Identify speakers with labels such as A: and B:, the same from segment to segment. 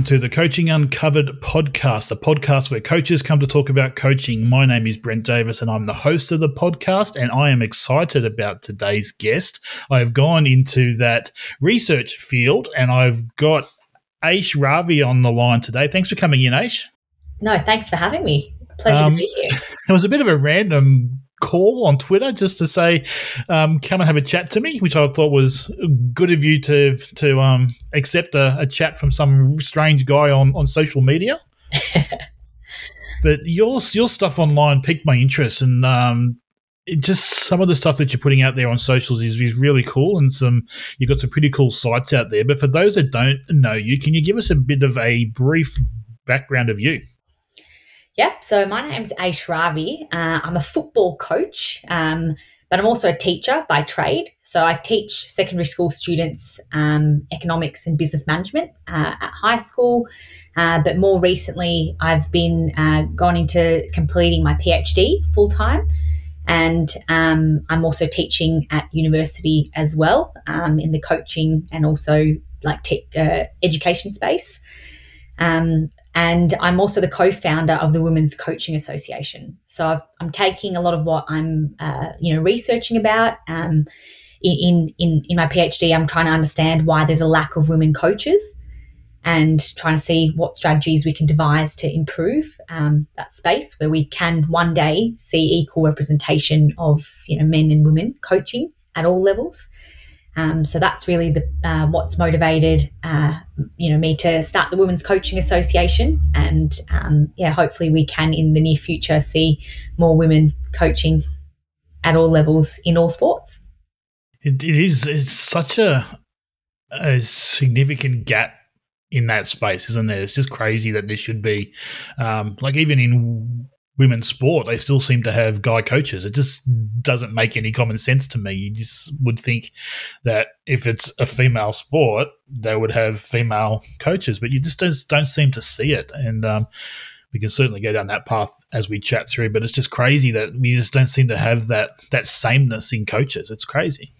A: Welcome to the Coaching Uncovered podcast, a podcast where coaches come to talk about coaching. My name is Brent Davis and I'm the host of the podcast, and I am excited about today's guest. I have gone into that research field and I've got Aish Ravi on the line today. Thanks for coming in, Aish.
B: No, thanks for having me. Pleasure um, to be here.
A: It was a bit of a random call on Twitter just to say, um, come and have a chat to me, which I thought was good of you to to um, accept a, a, chat from some strange guy on, on social media. but your your stuff online piqued my interest, and um, it just some of the stuff that you're putting out there on socials is, is really cool, and some you've got some pretty cool sites out there. But for those that don't know you, can you give us a bit of a brief background of you?
B: Yep. So my name's Aish Ravi. Uh, I'm a football coach, um, but I'm also a teacher by trade. So I teach secondary school students um, economics and business management uh, at high school. Uh, but more recently, I've been uh, gone into completing my PhD full time. And um, I'm also teaching at university as well um, in the coaching and also like tech, uh, education space. Um, and I'm also the co-founder of the Women's Coaching Association. So i am taking a lot of what I'm, uh, you know, researching about. Um, in, in in my PhD, I'm trying to understand why there's a lack of women coaches, and trying to see what strategies we can devise to improve um, that space where we can one day see equal representation of you know men and women coaching at all levels. Um, so that's really the uh, what's motivated uh, you know me to start the Women's Coaching Association, and um, yeah, hopefully we can in the near future see more women coaching at all levels in all sports.
A: it, it is it's such a a significant gap in that space, isn't there? It's just crazy that there should be, um, like even in women's sport, they still seem to have guy coaches. It just doesn't make any common sense to me. You just would think that if it's a female sport, they would have female coaches, but you just don't, seem to see it. And um, we can certainly go down that path as we chat through. But it's just crazy that we just don't seem to have that that sameness in coaches. It's crazy.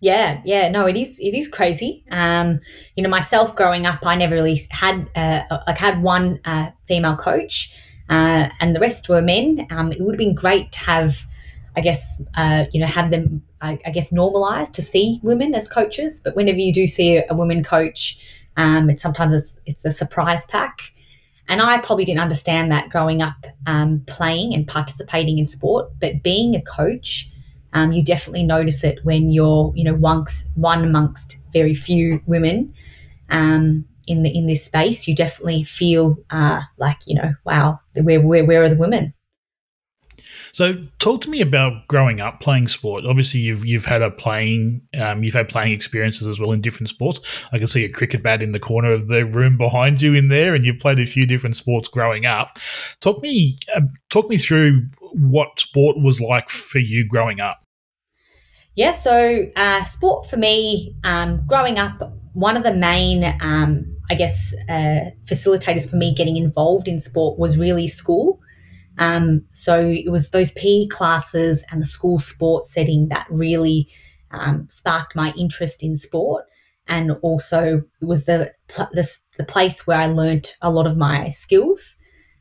B: Yeah, yeah, no, it is. It is crazy. Um, you know, myself growing up, I never really had uh, like had one uh, female coach uh, and the rest were men. Um, it would have been great to have, I guess, uh, you know, have them, I, I, guess, normalized to see women as coaches. But whenever you do see a, a woman coach, um, it's sometimes it's, it's a surprise pack. And I probably didn't understand that growing up, um, playing and participating in sport. But being a coach, um, you definitely notice it when you're, you know, once one amongst very few women. Um, in the in this space, you definitely feel uh, like you know, wow, where where where are the women?
A: So, talk to me about growing up playing sport. Obviously, you've you've had a playing, um, you've had playing experiences as well in different sports. I can see a cricket bat in the corner of the room behind you in there, and you've played a few different sports growing up. Talk me, uh, talk me through what sport was like for you growing up.
B: Yeah, so uh, sport for me, um, growing up, one of the main um, I guess, uh, facilitators for me getting involved in sport was really school. Um, so it was those PE classes and the school sport setting that really um, sparked my interest in sport. And also, it was the, the, the place where I learnt a lot of my skills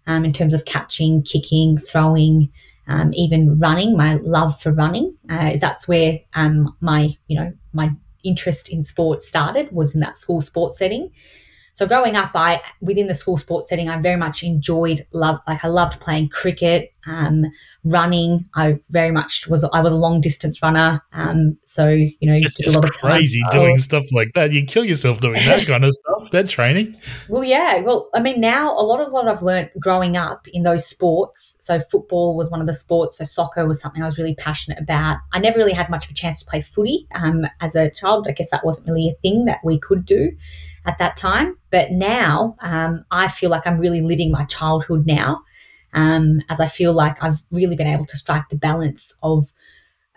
B: um, in terms of catching, kicking, throwing, um, even running. My love for running uh, that's where um, my you know my interest in sport started was in that school sports setting. So growing up, I within the school sports setting, I very much enjoyed love like I loved playing cricket, um, running. I very much was I was a long distance runner. Um, so you know,
A: it's just crazy doing stuff like that. You kill yourself doing that kind of stuff. That training.
B: Well, yeah. Well, I mean, now a lot of what I've learned growing up in those sports. So football was one of the sports. So soccer was something I was really passionate about. I never really had much of a chance to play footy um, as a child. I guess that wasn't really a thing that we could do at that time. But now um, I feel like I'm really living my childhood now, um, as I feel like I've really been able to strike the balance of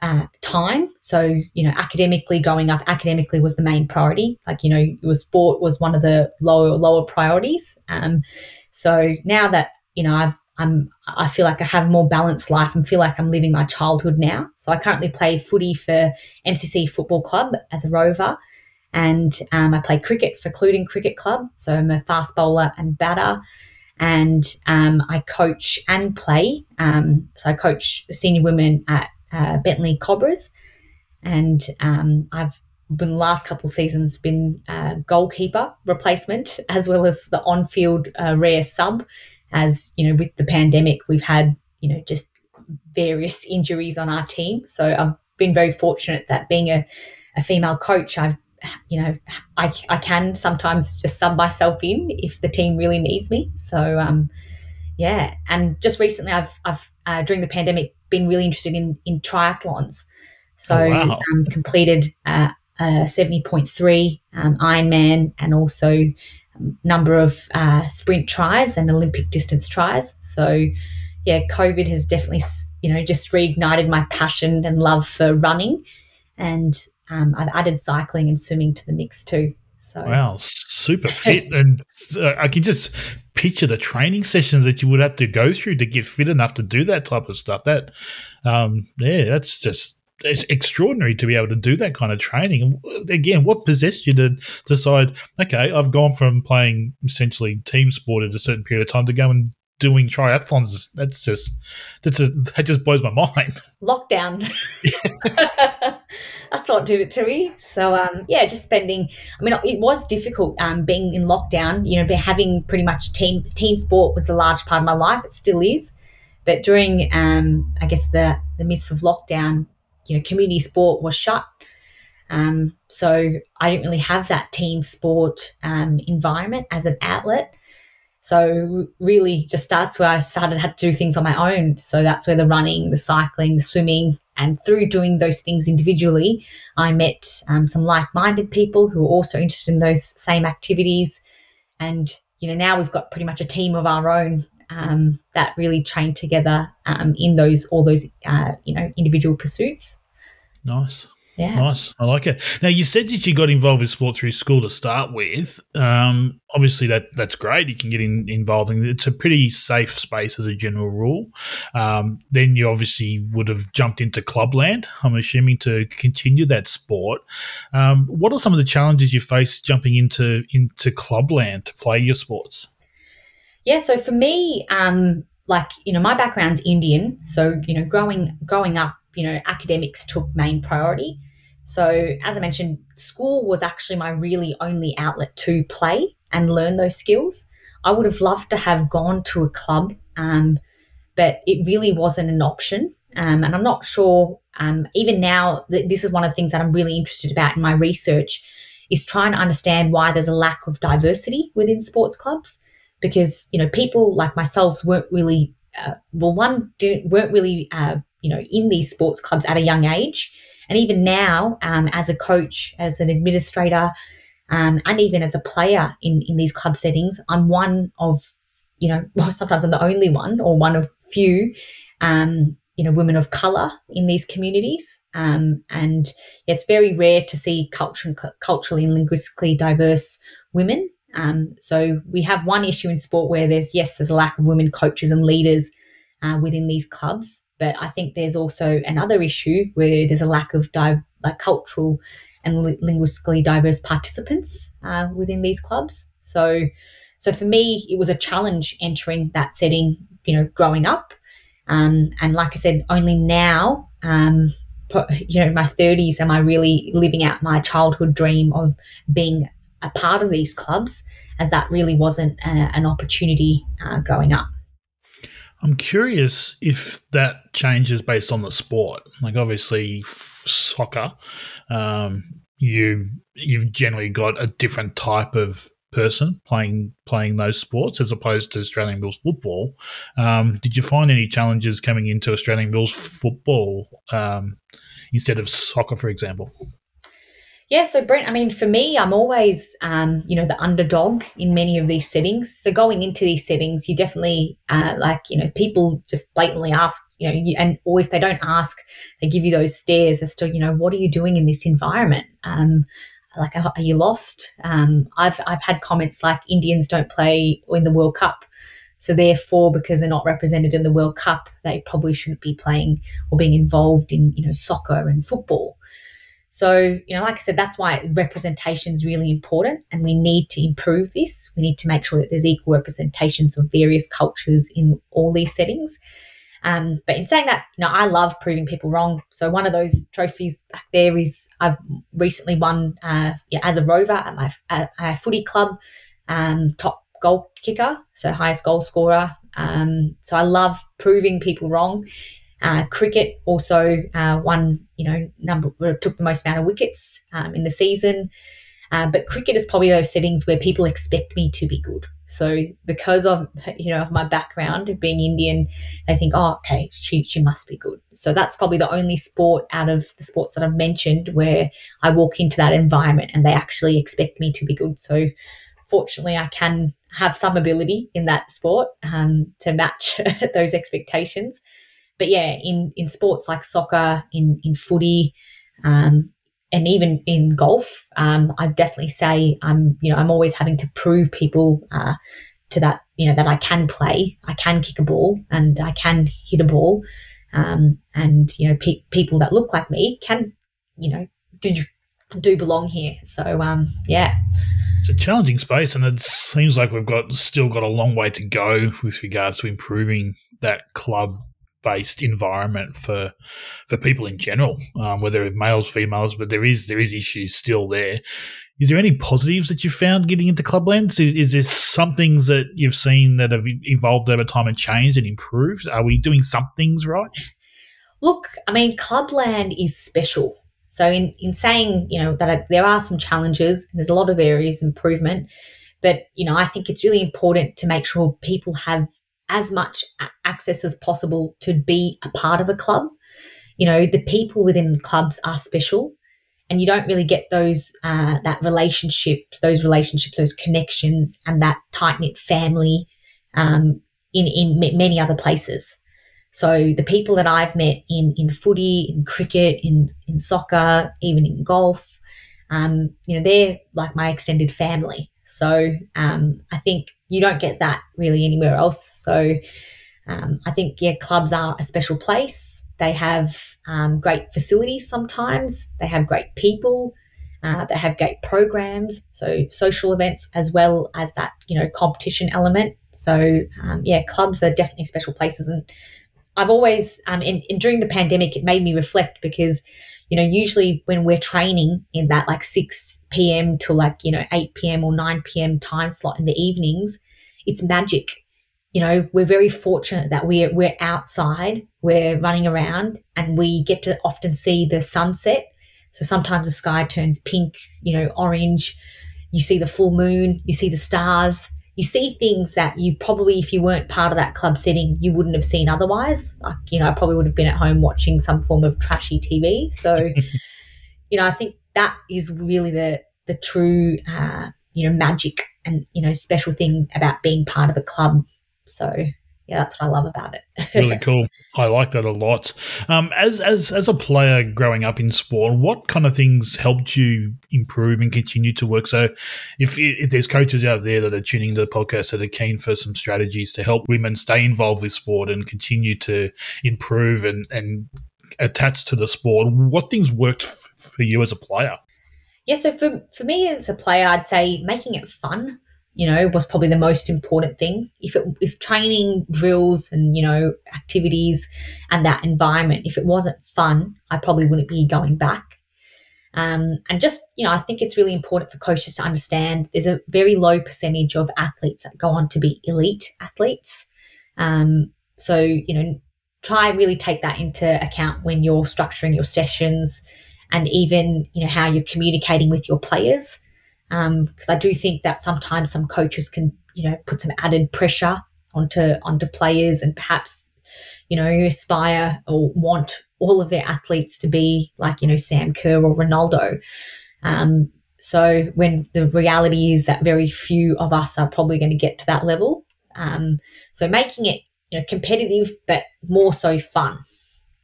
B: uh, time. So, you know, academically growing up, academically was the main priority. Like, you know, it was sport was one of the lower lower priorities. Um, so now that you know I've I'm I feel like I have a more balanced life and feel like I'm living my childhood now. So I currently play footy for MCC Football Club as a rover, And um, I play cricket for Cluding Cricket Club. So I'm a fast bowler and batter. And um, I coach and play. Um, so I coach senior women at uh, Bentleigh Cobras. And um, I've been the last couple of seasons been uh, goalkeeper replacement as well as the on-field uh, rare sub as you know with the pandemic we've had you know just various injuries on our team so i've been very fortunate that being a, a female coach i've you know I, I can sometimes just sub myself in if the team really needs me so um yeah and just recently i've i've uh, during the pandemic been really interested in in triathlons so
A: Oh, wow.
B: um, completed uh, uh, 70.3 um, Ironman and also a number of uh, sprint tries and Olympic distance tries. So yeah, COVID has definitely you know just reignited my passion and love for running, and um, I've added cycling and swimming to the mix too. So
A: Wow, super fit, and uh, I can just picture the training sessions that you would have to go through to get fit enough to do that type of stuff. That, um, yeah, that's just it's extraordinary to be able to do that kind of training. Again, what possessed you to decide? Okay, I've gone from playing essentially team sport at a certain period of time to go and doing triathlons. That's just that's a, that just blows my mind.
B: lockdown. That's what did it to me. So um, yeah, just spending. I mean, it was difficult um, being in lockdown. You know, having pretty much team team sport was a large part of my life. It still is. But during, um, I guess the the midst of lockdown, you know, community sport was shut. Um, so I didn't really have that team sport um, environment as an outlet. So really, just starts where I started had to do things on my own. So that's where the running, the cycling, the swimming, and through doing those things individually, I met um, some like-minded people who were also interested in those same activities. And you know, now we've got pretty much a team of our own um, that really train together um, in those all those uh, you know individual pursuits.
A: Nice.
B: Yeah.
A: Nice. I like it. Now you said that you got involved with sport through school to start with. Um, obviously that that's great. You can get in, involved in it's a pretty safe space as a general rule. Um, then you obviously would have jumped into clubland, I'm assuming, to continue that sport. Um, what are some of the challenges you face jumping into into clubland to play your sports?
B: Yeah, so for me, um, like you know, my background's Indian, so you know, growing growing up, you know, academics took main priority. So as I mentioned, school was actually my really only outlet to play and learn those skills. I would have loved to have gone to a club, um, but it really wasn't an option. Um, and I'm not sure. Um, even now, th- this is one of the things that I'm really interested about in my research is trying to understand why there's a lack of diversity within sports clubs because you know people like myself weren't really uh, well one didn't weren't really uh, you know in these sports clubs at a young age and even now um, as a coach as an administrator um, and even as a player in in these club settings i'm one of you know well, sometimes i'm the only one or one of few um, you know women of color in these communities. Um, and it's very rare to see culture, culturally and linguistically diverse women. Um, so we have one issue in sport where there's yes, there's a lack of women coaches and leaders uh, within these clubs, but I think there's also another issue where there's a lack of di- like cultural and li- linguistically diverse participants uh, within these clubs. So, so for me, it was a challenge entering that setting. You know, growing up, um, and like I said, only now. Um, you know, in my 30s, am I really living out my childhood dream of being a part of these clubs, as that really wasn't a, an opportunity uh, growing up.
A: I'm curious if that changes based on the sport. Like obviously, soccer, um, you you've generally got a different type of person playing playing those sports as opposed to Australian rules football. Um, did you find any challenges coming into Australian rules football um, instead of soccer, for example?
B: Yeah, so Brent, I mean, for me, I'm always, um, you know, the underdog in many of these settings. So going into these settings, you definitely, uh, like, you know, people just blatantly ask, you know, you, and or if they don't ask, they give you those stares as to, you know, what are you doing in this environment? Um, like, are, are you lost? Um, I've I've had comments like Indians don't play in the World Cup. So therefore, because they're not represented in the World Cup, they probably shouldn't be playing or being involved in, you know, soccer and football. So, you know, like I said, that's why representation is really important and we need to improve this. We need to make sure that there's equal representations of various cultures in all these settings. Um, but in saying that, you know, I love proving people wrong. So one of those trophies back there is I've recently won uh, yeah, as a rover at my at, footy club, um, top goal kicker, so highest goal scorer. Um, so I love proving people wrong. Uh, cricket also uh, won, you know, number took the most amount of wickets um, in the season. Uh, but cricket is probably those settings where people expect me to be good. So because of you know of my background of being Indian, they think, oh, okay, she she must be good. So that's probably the only sport out of the sports that I've mentioned where I walk into that environment and they actually expect me to be good. So fortunately, I can have some ability in that sport um, to match those expectations but yeah, in in sports like soccer, in in footy, um, and even in golf, um, I definitely say I'm you know I'm always having to prove people uh, to that you know that I can play, I can kick a ball, and I can hit a ball, um, and you know pe- people that look like me can you know do do belong here. So um, yeah.
A: It's a challenging space, and it seems like we've got still got a long way to go with regards to improving that club based environment for for people in general, um, whether males, females, but there is there is issues still there. Is there any positives that you found getting into Clubland? Is, is there some things that you've seen that have evolved over time and changed and improved? Are we doing some things right?
B: Look, I mean, Clubland is special. So in, in saying, you know, that there are some challenges there's a lot of areas improvement, but, you know, I think it's really important to make sure people have as much access as possible to be a part of a club. You know, the people within clubs are special, and you don't really get those uh, that relationships, those relationships, those connections, and that tight knit family um, in in many other places. So the people that I've met in in footy, in cricket, in in soccer, even in golf, um, you know, they're like my extended family. So um, I think you don't get that really anywhere else. So um, I think, yeah, clubs are a special place. They have um, great facilities sometimes, they have great people. Uh, they have great programs, so social events as well as that you know competition element. So um, yeah, clubs are definitely special places, and I've always um, in, in during the pandemic it made me reflect because you know, usually when we're training in that like 6 p.m. to like, you know, 8 p.m. or 9 p.m. time slot in the evenings, it's magic. You know, we're very fortunate that we're we're outside, we're running around and we get to often see the sunset. So sometimes the sky turns pink, you know, orange. You see the full moon, you see the stars, you see things that you probably, if you weren't part of that club setting, you wouldn't have seen otherwise. Like, you know, I probably would have been at home watching some form of trashy TV. So, you know, I think that is really the the true, uh, you know, magic and you know special thing about being part of a club. So yeah, that's what I love about it.
A: really cool. I like that a lot. Um, as as as a player growing up in sport, what kind of things helped you improve and continue to work? So, if if there's coaches out there that are tuning to the podcast that are keen for some strategies to help women stay involved with sport and continue to improve and and attach to the sport, what things worked f- for you as a player?
B: Yeah, so for for me as a player, I'd say making it fun you know, was probably the most important thing. If it, if training drills and you know activities and that environment, if it wasn't fun, I probably wouldn't be going back. Um, and just you know, I think it's really important for coaches to understand there's a very low percentage of athletes that go on to be elite athletes. Um, so you know, try really take that into account when you're structuring your sessions and even you know how you're communicating with your players because um, I do think that sometimes some coaches can, you know, put some added pressure onto onto players and perhaps, you know, aspire or want all of their athletes to be like, you know, Sam Kerr or Ronaldo. Um, so when the reality is that very few of us are probably going to get to that level. Um, so making it, you know, competitive but more so fun.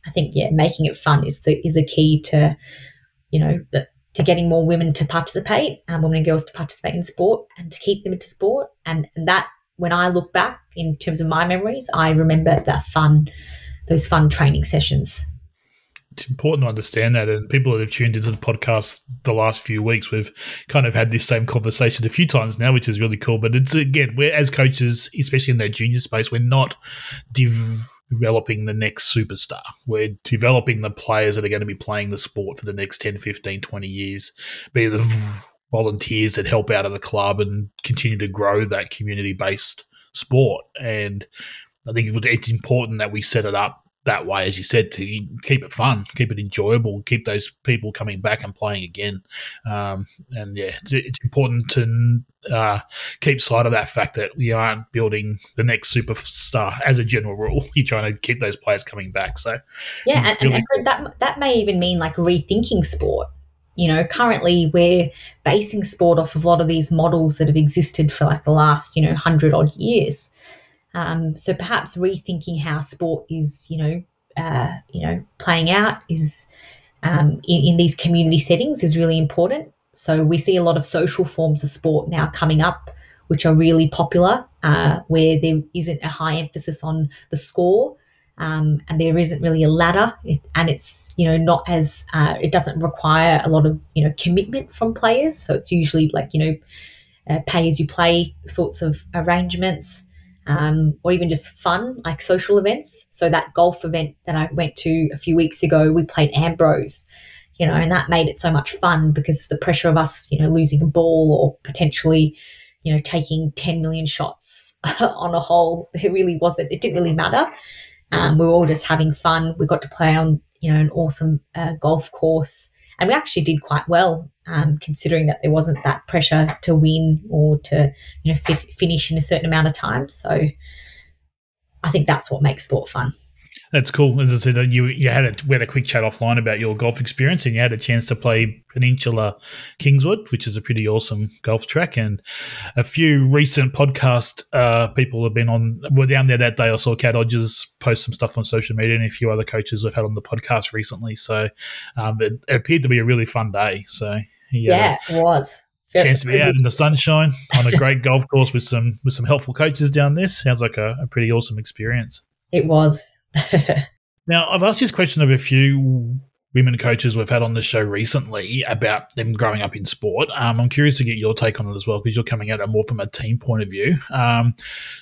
B: I think yeah, making it fun is the is the key to, you know, to getting more women to participate, um, women and girls to participate in sport and to keep them into sport. And, and that, when I look back in terms of my memories, I remember that fun, those fun training sessions.
A: it's important to understand that. And people that have tuned into the podcast the last few weeks, we've kind of had this same conversation a few times now, which is really cool. But it's again, we're as coaches, especially in that junior space, we're not div- developing the next superstar. We're developing the players that are going to be playing the sport for the next 10, 15, 20 years, be the volunteers that help out of the club and continue to grow that community based sport. And I think it's important that we set it up that way, as you said, to keep it fun, keep it enjoyable, keep those people coming back and playing again. Um, and yeah, it's, it's important to uh, keep sight of that fact that we aren't building the next superstar as a general rule. You're trying to keep those players coming back. So
B: yeah, and, really and that that may even mean like rethinking sport. You know, currently we're basing sport off of a lot of these models that have existed for like the last you know hundred odd years. Um, so perhaps rethinking how sport is, you know, uh, you know, playing out is um, in, in these community settings is really important. So we see a lot of social forms of sport now coming up, which are really popular, uh, where there isn't a high emphasis on the score. Um, and there isn't really a ladder, and it's you know not as uh, it doesn't require a lot of you know commitment from players. So it's usually like you know uh, pay as you play sorts of arrangements um, or even just fun, like social events. So that golf event that I went to a few weeks ago, we played Ambrose, you know, and that made it so much fun because the pressure of us, you know, losing a ball or potentially, you know, taking 10 million shots on a hole, it really wasn't, it didn't really matter. Um, we were all just having fun. We got to play on, you know, an awesome uh, golf course. And we actually did quite well um, considering that there wasn't that pressure to win or to you know fi- finish in a certain amount of time. So I think that's what makes sport fun.
A: That's cool. As I said, you you had a we had a quick chat offline about your golf experience, and you had a chance to play Peninsula Kingswood, which is a pretty awesome golf track. And a few recent podcast uh, people have been on. Were down there that day. I saw Cat Hodges post some stuff on social media, and a few other coaches have had on the podcast recently. So um, it, it appeared to be a really fun day. So
B: yeah, it was.
A: Chance to be out in the sunshine on a great golf course with some with some helpful coaches down this sounds like a, a pretty awesome experience.
B: It was.
A: now I've asked this question of a few women coaches we've had on the show recently about them growing up in sport. Um, I'm curious to get your take on it as well because you're coming at it more from a team point of view. Um,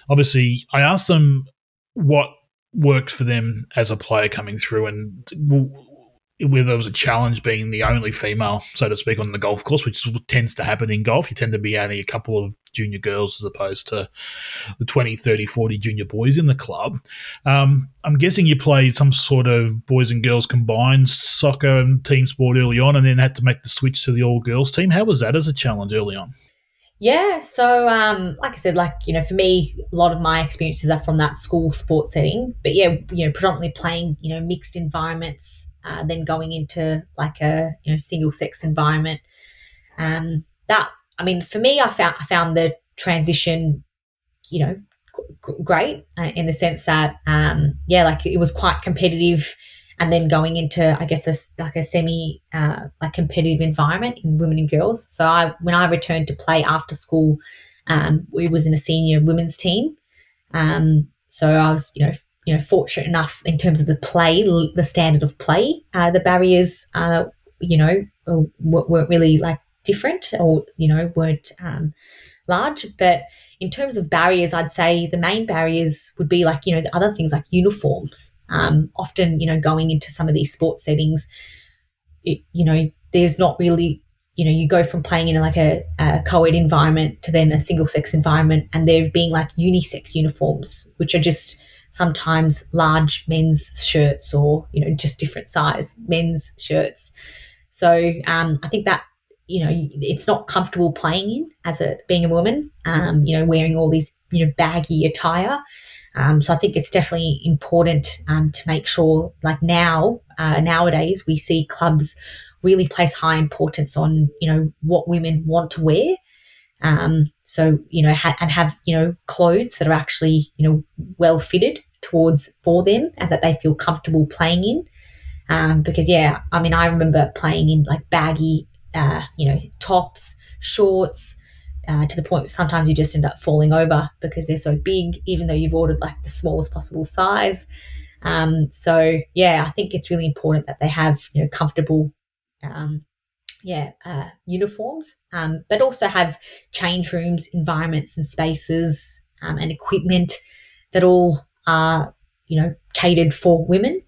A: obviously, I asked them what worked for them as a player coming through and where there was a challenge being the only female, so to speak, on the golf course, which tends to happen in golf. You tend to be only a couple of junior girls as opposed to the 20, 30, 40 junior boys in the club. Um, I'm guessing you played some sort of boys and girls combined soccer and team sport early on and then had to make the switch to the all girls team. How was that as a challenge early on?
B: Yeah, so um, like I said, like you know, for me, a lot of my experiences are from that school sports setting. But yeah, you know, predominantly playing you know mixed environments, uh, then going into like a you know single sex environment. Um, that I mean, for me, I found I found the transition, you know, g- great uh, in the sense that um, yeah, like it was quite competitive and then going into I guess a, like a semi uh, like competitive environment in women and girls. So I when I returned to play after school, um, we was in a senior women's team. Um, so I was you know you know fortunate enough in terms of the play, the standard of play, uh, the barriers uh, you know weren't really like different or you know weren't um, large, but in terms of barriers, I'd say the main barriers would be like, you know, the other things like uniforms. Um, often, you know, going into some of these sports settings, it, you know, there's not really, you know, you go from playing in like a, a co ed environment to then a single sex environment, and there being like unisex uniforms, which are just sometimes large men's shirts or, you know, just different size men's shirts. So um, I think that you know it's not comfortable playing in as a being a woman um, you know wearing all these you know baggy attire um, so i think it's definitely important um, to make sure like now uh, nowadays we see clubs really place high importance on you know what women want to wear um, so you know ha- and have you know clothes that are actually you know well fitted towards for them and that they feel comfortable playing in um, because yeah i mean i remember playing in like baggy uh, you know, tops, shorts, uh, to the point sometimes you just end up falling over because they're so big, even though you've ordered like the smallest possible size. Um, so yeah, I think it's really important that they have you know comfortable, um, yeah, uh, uniforms, um, but also have change rooms, environments, and spaces um, and equipment that all are you know catered for women.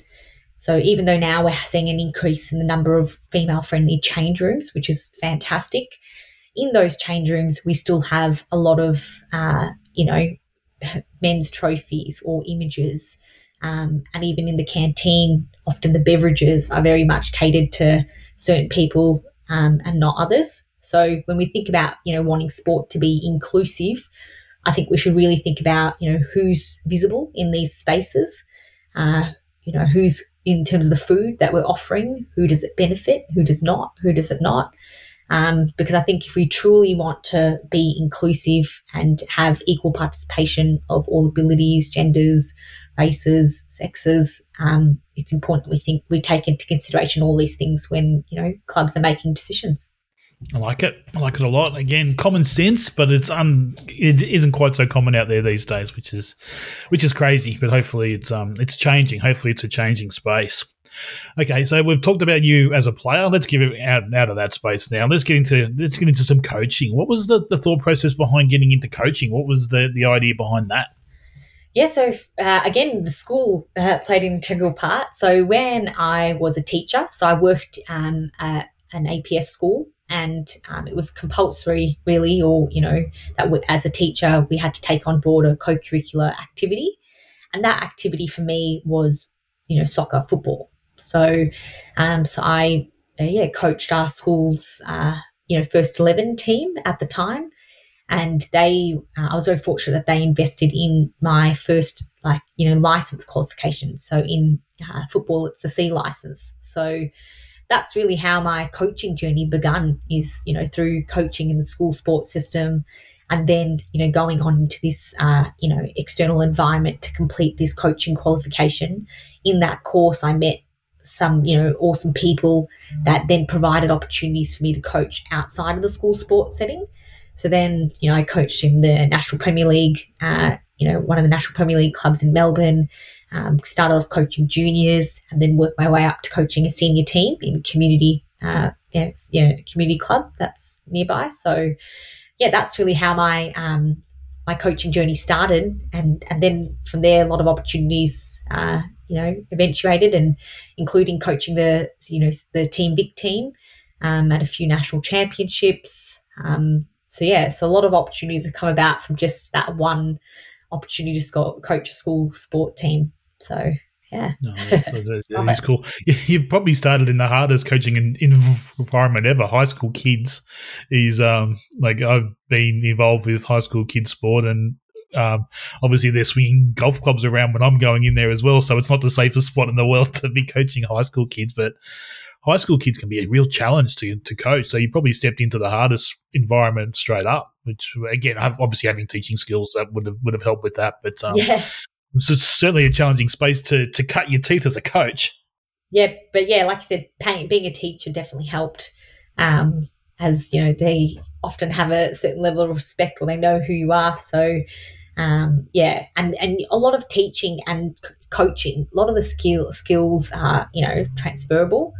B: So even though now we're seeing an increase in the number of female friendly change rooms, which is fantastic, in those change rooms we still have a lot of uh, you know men's trophies or images um, and even in the canteen, often the beverages are very much catered to certain people um, and not others. So when we think about you know wanting sport to be inclusive, I think we should really think about you know who's visible in these spaces, uh, you know who's in terms of the food that we're offering, who does it benefit, who does not, who does it not. Um, because I think if we truly want to be inclusive and have equal participation of all abilities, genders, races, sexes. Um, it's important we think we take into consideration all these things when you know clubs are making decisions.
A: I like it. I like it a lot. Again, common sense, but it's um it isn't quite so common out there these days, which is which is crazy. But hopefully it's um it's changing. Hopefully it's a changing space. Okay, so we've talked about you as a player. Let's give it out, out of that space now. Let's get into let's get into some coaching. What was the, the thought process behind getting into coaching? What was the, the idea behind that?
B: Yeah, so uh, again, the school uh, played an integral part. So when I was a teacher, so I worked um, at an APS school, and um, it was compulsory, really, or you know, that we, as a teacher we had to take on board a co-curricular activity, and that activity for me was, you know, soccer, football. So, um, so I uh, yeah coached our school's uh, you know first eleven team at the time and they uh, i was very fortunate that they invested in my first like you know license qualification. So in uh, football it's the c license. So that's really how my coaching journey begun is you know through coaching in the school sports system and then you know going on into this uh, you know external environment to complete this coaching qualification. In that course i met some you know awesome people that then provided opportunities for me to coach outside of the school sports setting so then, you know, I coached in the National Premier League, uh, you know, one of the National Premier League clubs in Melbourne. Um, started off coaching juniors and then worked my way up to coaching a senior team in community, uh, you know, community club that's nearby. So, yeah, that's really how my um, my coaching journey started, and and then from there, a lot of opportunities, uh, you know, eventuated, and including coaching the you know the Team Vic team um, at a few national championships. Um, so yeah, so a lot of opportunities have come about from just that one opportunity to score, coach a school sport team. So yeah, no,
A: that is cool. You've probably started in the hardest coaching in, environment ever. High school kids is um like I've been involved with high school kids sport and um, obviously, they're swinging golf clubs around when I'm going in there as well. So it's not the safest spot in the world to be coaching high school kids. But high school kids can be a real challenge to to coach. So you probably stepped into the hardest environment straight up, which again, obviously having teaching skills that would have would have helped with that. But um, yeah, it's certainly a challenging space to to cut your teeth as a coach.
B: Yeah, but yeah, like I said, being a teacher definitely helped. Um, as you know, they often have a certain level of respect or they know who you are. So um, yeah, and and a lot of teaching and coaching, a lot of the skill skills are you know transferable.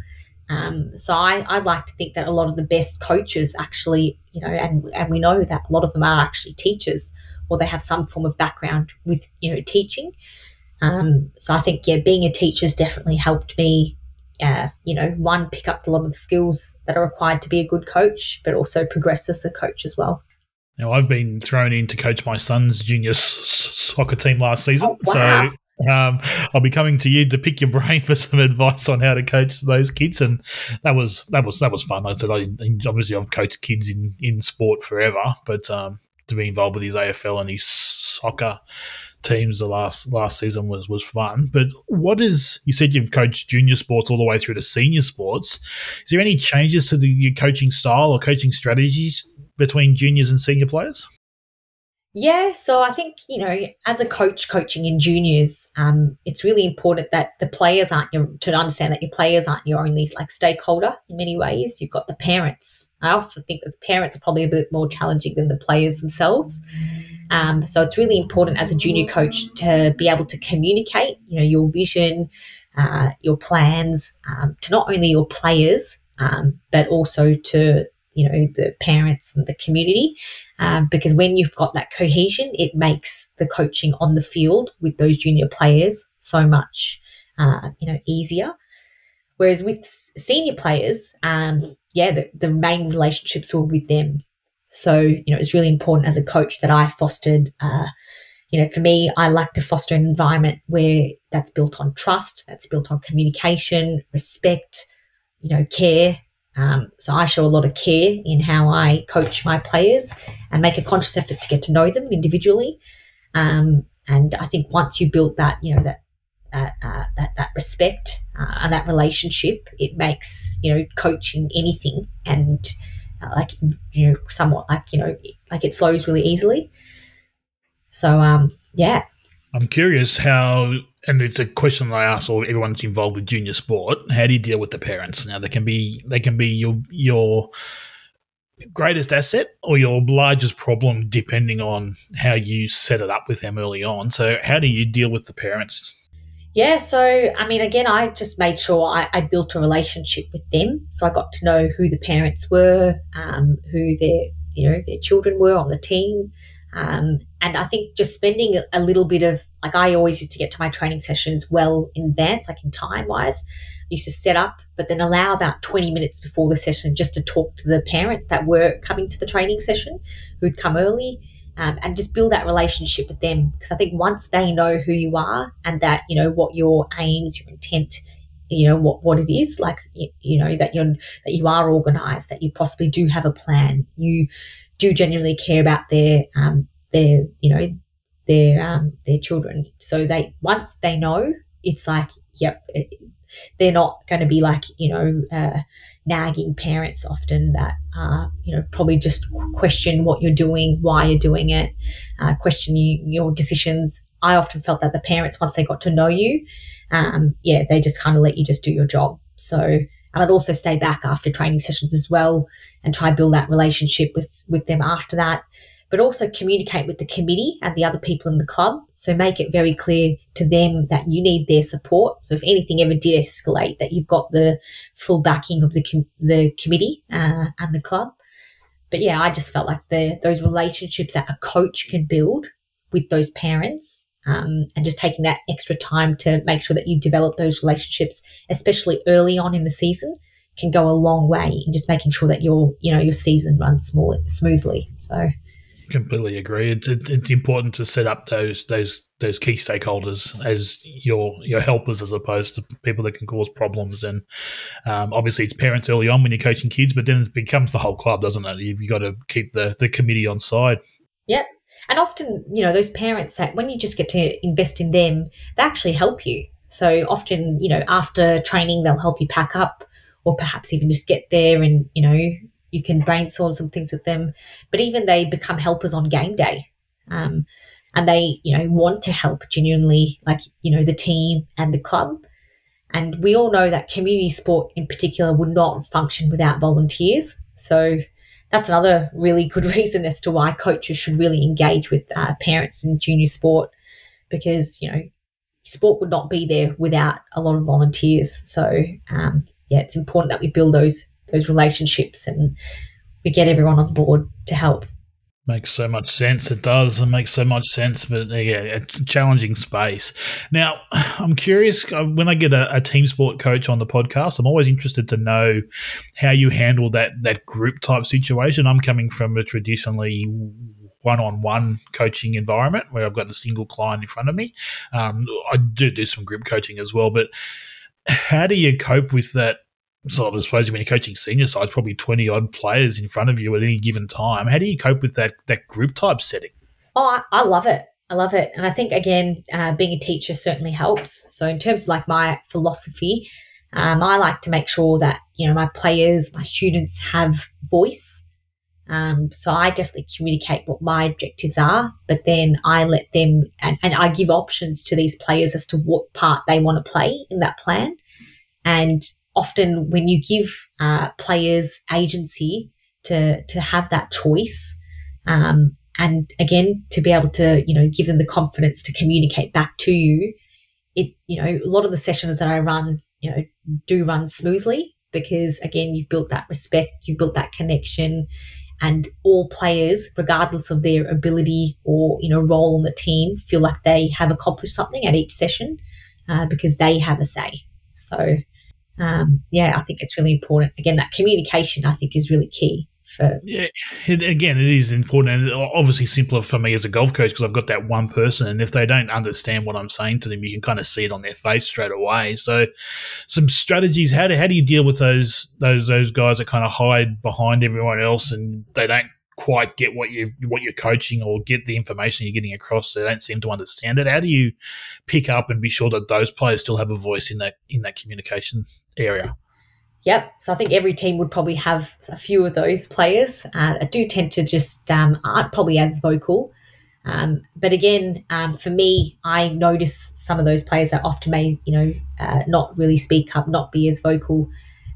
B: Um, so I, I like to think that a lot of the best coaches actually, you know, and, and we know that a lot of them are actually teachers or they have some form of background with, you know, teaching. Um, so I think, yeah, being a teacher has definitely helped me, uh, you know, one, pick up a lot of the skills that are required to be a good coach, but also progress as a coach as well.
A: Now, I've been thrown in to coach my son's junior s- soccer team last season. Oh, wow. So um, I'll be coming to you to pick your brain for some advice on how to coach those kids, and that was that was that was fun. I said I, obviously I've coached kids in in sport forever, but um, to be involved with his AFL and his soccer teams the last last season was was fun. But what is you said you've coached junior sports all the way through to senior sports? Is there any changes to the your coaching style or coaching strategies between juniors and senior players?
B: Yeah, so I think you know, as a coach coaching in juniors, um, it's really important that the players aren't your to understand that your players aren't your only like stakeholder in many ways. You've got the parents. I often think that the parents are probably a bit more challenging than the players themselves. Um, so it's really important as a junior coach to be able to communicate, you know, your vision, uh, your plans um, to not only your players um, but also to you know the parents and the community um, because when you've got that cohesion it makes the coaching on the field with those junior players so much uh, you know easier. Whereas with senior players um, yeah the, the main relationships were with them. So you know it's really important as a coach that i fostered uh, you know for me i like to foster an environment where that's built on trust that's built on communication respect you know care um, so I show a lot of care in how I coach my players and make a conscious effort to get to know them individually. Um, and I think once you build that, you know, that that uh, that, that respect uh, and that relationship, it makes you know coaching anything and uh, like you know somewhat like you know like it flows really easily. So um, yeah.
A: I'm curious how and it's a question I ask all everyone's involved with junior sport. How do you deal with the parents? Now they can be they can be your your greatest asset or your largest problem depending on how you set it up with them early on. So how do you deal with the parents?
B: Yeah, so I mean, again, I just made sure I, I built a relationship with them. So I got to know who the parents were, um, who their you know their children were on the team, um, and I think just spending a little bit of, like, I always used to get to my training sessions well in advance, like in time wise. I used to set up, but then allow about 20 minutes before the session just to talk to the parents that were coming to the training session who'd come early um, and just build that relationship with them. Because I think once they know who you are and that, you know, what your aims, your intent, you know what what it is like you, you know that you're that you are organized that you possibly do have a plan you do genuinely care about their um, their you know their um, their children. So they once they know, it's like yep, it, they're not going to be like you know uh, nagging parents often that uh, you know probably just question what you're doing, why you're doing it, uh, question you, your decisions. I often felt that the parents once they got to know you, um, yeah, they just kind of let you just do your job. So and I'd also stay back after training sessions as well and try build that relationship with with them after that. But also communicate with the committee and the other people in the club. So make it very clear to them that you need their support. So if anything ever did escalate, that you've got the full backing of the com- the committee uh, and the club. But yeah, I just felt like the those relationships that a coach can build with those parents um, and just taking that extra time to make sure that you develop those relationships, especially early on in the season, can go a long way in just making sure that your you know your season runs small, smoothly. So,
A: completely agree. It's it's important to set up those those those key stakeholders as your your helpers as opposed to people that can cause problems. And um, obviously, it's parents early on when you're coaching kids, but then it becomes the whole club, doesn't it? You've got to keep the the committee on side.
B: Yep, and often, you know, those parents that when you just get to invest in them, they actually help you. So often, you know, after training, they'll help you pack up or perhaps even just get there and, you know, you can brainstorm some things with them. But even they become helpers on game day. Um, and they, you know, want to help genuinely, like, you know, the team and the club. And we all know that community sport in particular would not function without volunteers. So that's another really good reason as to why coaches should really engage with uh, parents in junior sport because you know sport would not be there without a lot of volunteers. So um, yeah it's important that we build those those relationships and we get everyone on board to help
A: Makes so much sense. It does. It makes so much sense. But yeah, a challenging space. Now, I'm curious uh, when I get a, a, team sport coach on the podcast, I'm always interested to know how you handle that that group type situation. I'm coming from a traditionally one-on-one coaching environment where I've got a single client in front of me. Um, I do do some group coaching as well, but how do you cope with that so I suppose when you're coaching senior sides, probably 20 odd players in front of you at any given time. How do you cope with that that group type setting?
B: Oh, I, I love it. I love it. And I think, again, uh, being a teacher certainly helps. So, in terms of like my philosophy, um, I like to make sure that, you know, my players, my students have voice. Um, so I definitely communicate what my objectives are, but then I let them and, and I give options to these players as to what part they want to play in that plan. And often when you give uh, players agency to to have that choice um, and again, to be able to, you know, give them the confidence to communicate back to you. It, you know, a lot of the sessions that I run, you know, do run smoothly because again, you've built that respect, you've built that connection, and all players, regardless of their ability or you know role in the team, feel like they have accomplished something at each session uh, because they have a say. So, um, yeah, I think it's really important. Again, that communication I think is really key for
A: yeah it, again it is important and obviously simpler for me as a golf coach because i've got that one person and if they don't understand what i'm saying to them you can kind of see it on their face straight away so some strategies how do, how do you deal with those those those guys that kind of hide behind everyone else and they don't quite get what you what you're coaching or get the information you're getting across they don't seem to understand it how do you pick up and be sure that those players still have a voice in that in that communication area
B: Yep. So I think every team would probably have a few of those players. Uh, I do tend to just um, aren't probably as vocal. Um, but again, um, for me, I notice some of those players that often may, you know, uh, not really speak up, not be as vocal.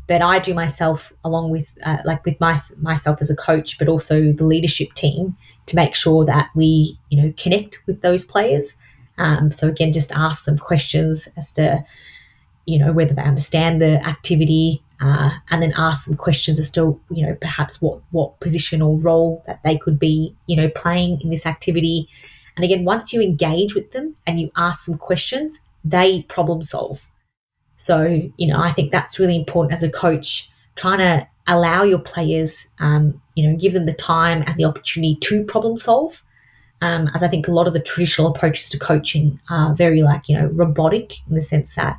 B: But I do myself, along with uh, like with my, myself as a coach, but also the leadership team, to make sure that we, you know, connect with those players. Um, so again, just ask them questions as to, you know, whether they understand the activity, uh, and then ask some questions as to you know perhaps what what position or role that they could be you know playing in this activity and again once you engage with them and you ask some questions they problem solve so you know i think that's really important as a coach trying to allow your players um, you know give them the time and the opportunity to problem solve um, as i think a lot of the traditional approaches to coaching are very like you know robotic in the sense that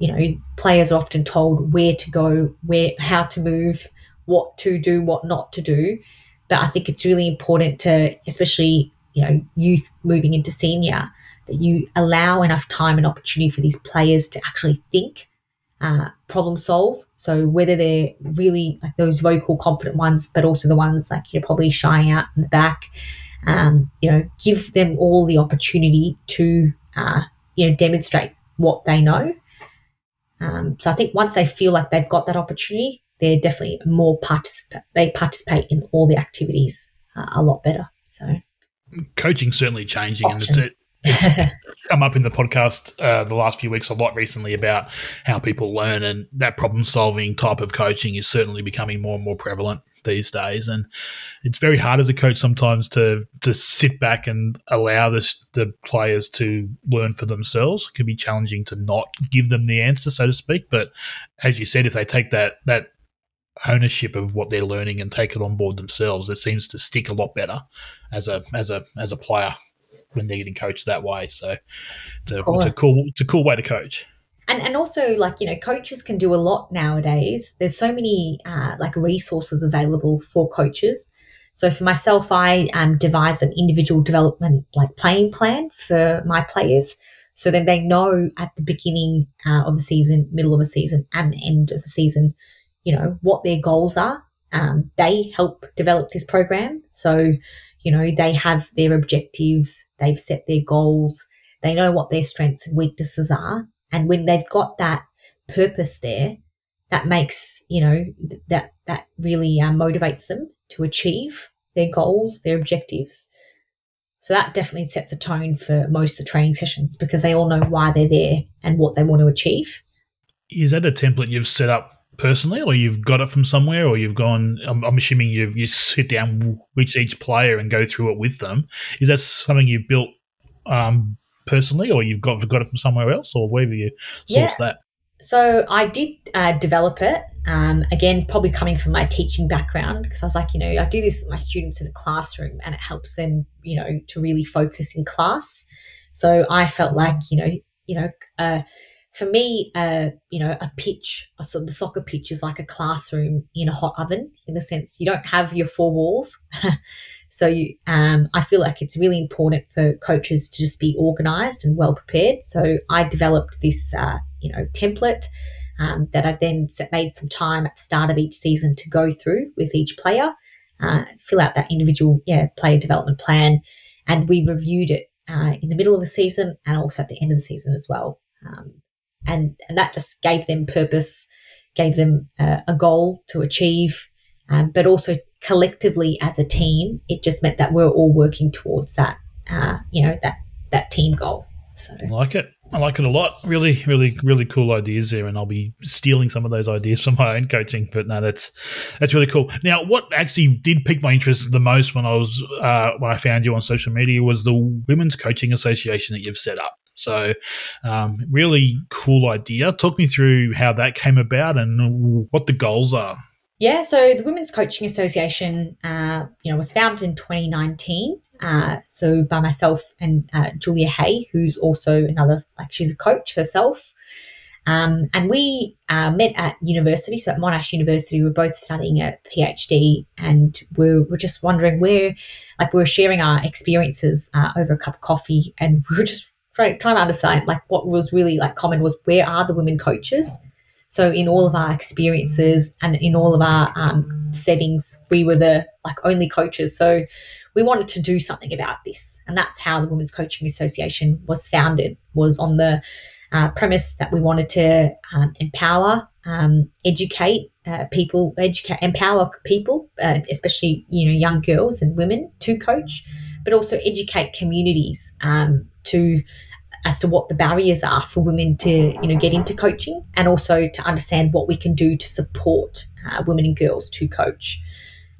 B: you know, players are often told where to go, where, how to move, what to do, what not to do. But I think it's really important to, especially, you know, youth moving into senior, that you allow enough time and opportunity for these players to actually think, uh, problem solve. So whether they're really like those vocal, confident ones, but also the ones like you're probably shying out in the back, um, you know, give them all the opportunity to, uh, you know, demonstrate what they know um, so I think once they feel like they've got that opportunity, they're definitely more participate. They participate in all the activities uh, a lot better. So
A: coaching certainly changing, Options. and it's, it's come up in the podcast uh, the last few weeks a lot recently about how people learn, and that problem solving type of coaching is certainly becoming more and more prevalent these days, and it's very hard as a coach sometimes to to sit back and allow this, the players to learn for themselves. It can be challenging to not give them the answer, so to speak. But as you said, if they take that that ownership of what they're learning and take it on board themselves, it seems to stick a lot better as a as a as a player when they're getting coached that way. So it's a, it's a cool it's a cool way to coach.
B: And and also like you know coaches can do a lot nowadays. There's so many uh, like resources available for coaches. So for myself i um, devised an individual development like playing plan for my players. So then they know at the beginning uh, of a season middle of a season and end of the season you know what their goals are. Um, they help develop this program. So you know they have their objectives they've set their goals they know what their strengths and weaknesses are and when they've got that purpose there, that makes, you know, that, that really uh, motivates them to achieve their goals, their objectives. So that definitely sets a tone for most of the training sessions because they all know why they're there and what they want to achieve.
A: Is that a template you've set up personally, or you've got it from somewhere, or you've gone? I'm, I'm assuming you you sit down with each player and go through it with them. Is that something you've built um, personally, or you've got got it from somewhere else, or where have you sourced yeah. that?
B: So I did uh, develop it. Um, again, probably coming from my teaching background, because I was like, you know, I do this with my students in a classroom, and it helps them, you know, to really focus in class. So I felt like, you know, you know, uh, for me, uh, you know, a pitch, so the soccer pitch is like a classroom in a hot oven, in the sense you don't have your four walls. So you, um, I feel like it's really important for coaches to just be organised and well prepared. So I developed this, uh, you know, template um, that I then made some time at the start of each season to go through with each player, uh, fill out that individual yeah player development plan, and we reviewed it uh, in the middle of the season and also at the end of the season as well. Um, and and that just gave them purpose, gave them uh, a goal to achieve, um, but also collectively as a team, it just meant that we're all working towards that, uh, you know, that that team goal. So
A: I like it. I like it a lot. Really, really, really cool ideas there, and I'll be stealing some of those ideas from my own coaching. But no, that's that's really cool. Now, what actually did pique my interest the most when I was uh, when I found you on social media was the Women's Coaching Association that you've set up. So, um, really cool idea. Talk me through how that came about and what the goals are.
B: Yeah, so the Women's Coaching Association, uh, you know, was founded in 2019 uh, so by myself and uh, Julia Hay, who's also another like she's a coach herself. Um, and we uh, met at university, so at Monash University, we are both studying a PhD, and we we're just wondering where, like, we were sharing our experiences uh, over a cup of coffee, and we were just trying, to understand, like, what was really like common was where are the women coaches? So in all of our experiences and in all of our um, settings, we were the like only coaches. So we wanted to do something about this, and that's how the Women's Coaching Association was founded. Was on the uh, premise that we wanted to um, empower, um, educate uh, people, educate, empower people, uh, especially you know young girls and women to coach, but also educate communities um, to as to what the barriers are for women to you know get into coaching, and also to understand what we can do to support uh, women and girls to coach.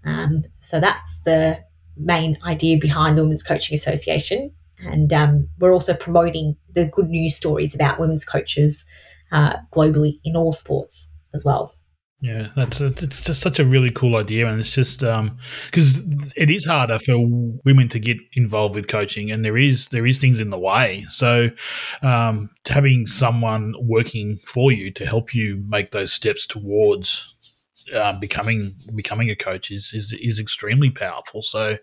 B: Um, so that's the main idea behind the Women's Coaching Association. And um, we're also promoting the good news stories about women's coaches uh, globally in all sports as well.
A: Yeah, that's it's just such a really cool idea, and it's just because um, it is harder for women to get involved with coaching, and there is there is things in the way. So, um, having someone working for you to help you make those steps towards uh, becoming becoming a coach is, is is extremely powerful. So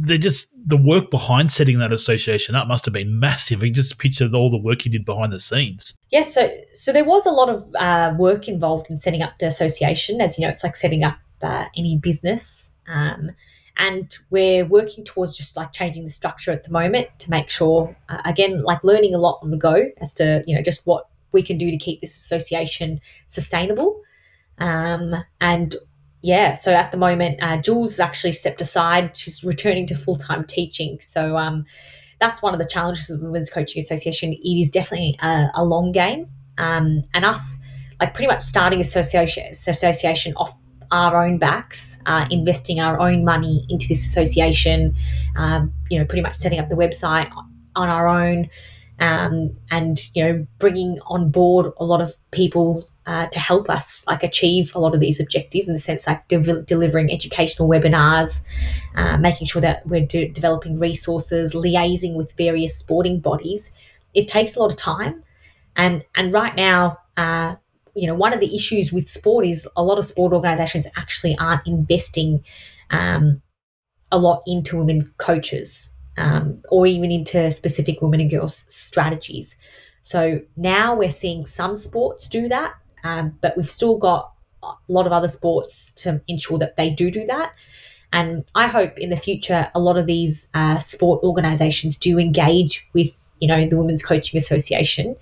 A: they just the work behind setting that association up must have been massive. You just picture all the work you did behind the scenes.
B: Yeah, so so there was a lot of uh, work involved in setting up the association. As you know, it's like setting up uh, any business. Um, and we're working towards just like changing the structure at the moment to make sure uh, again like learning a lot on the go as to you know just what we can do to keep this association sustainable um, and yeah, so at the moment, uh, Jules has actually stepped aside. She's returning to full time teaching. So um, that's one of the challenges of the Women's Coaching Association. It is definitely a, a long game. Um, and us, like pretty much starting association, association off our own backs, uh, investing our own money into this association, um, you know, pretty much setting up the website on our own, um, and you know, bringing on board a lot of people uh, to help us like achieve a lot of these objectives in the sense like de- delivering educational webinars, uh, making sure that we're de- developing resources, liaising with various sporting bodies. It takes a lot of time, and and right now, uh, you know, one of the issues with sport is a lot of sport organisations actually aren't investing um, a lot into women coaches um, or even into specific women and girls strategies. So now we're seeing some sports do that, um, but we've still got a lot of other sports to ensure that they do do that. And I hope in the future, a lot of these uh, sport organisations do engage with, you know, the Women's Coaching Association,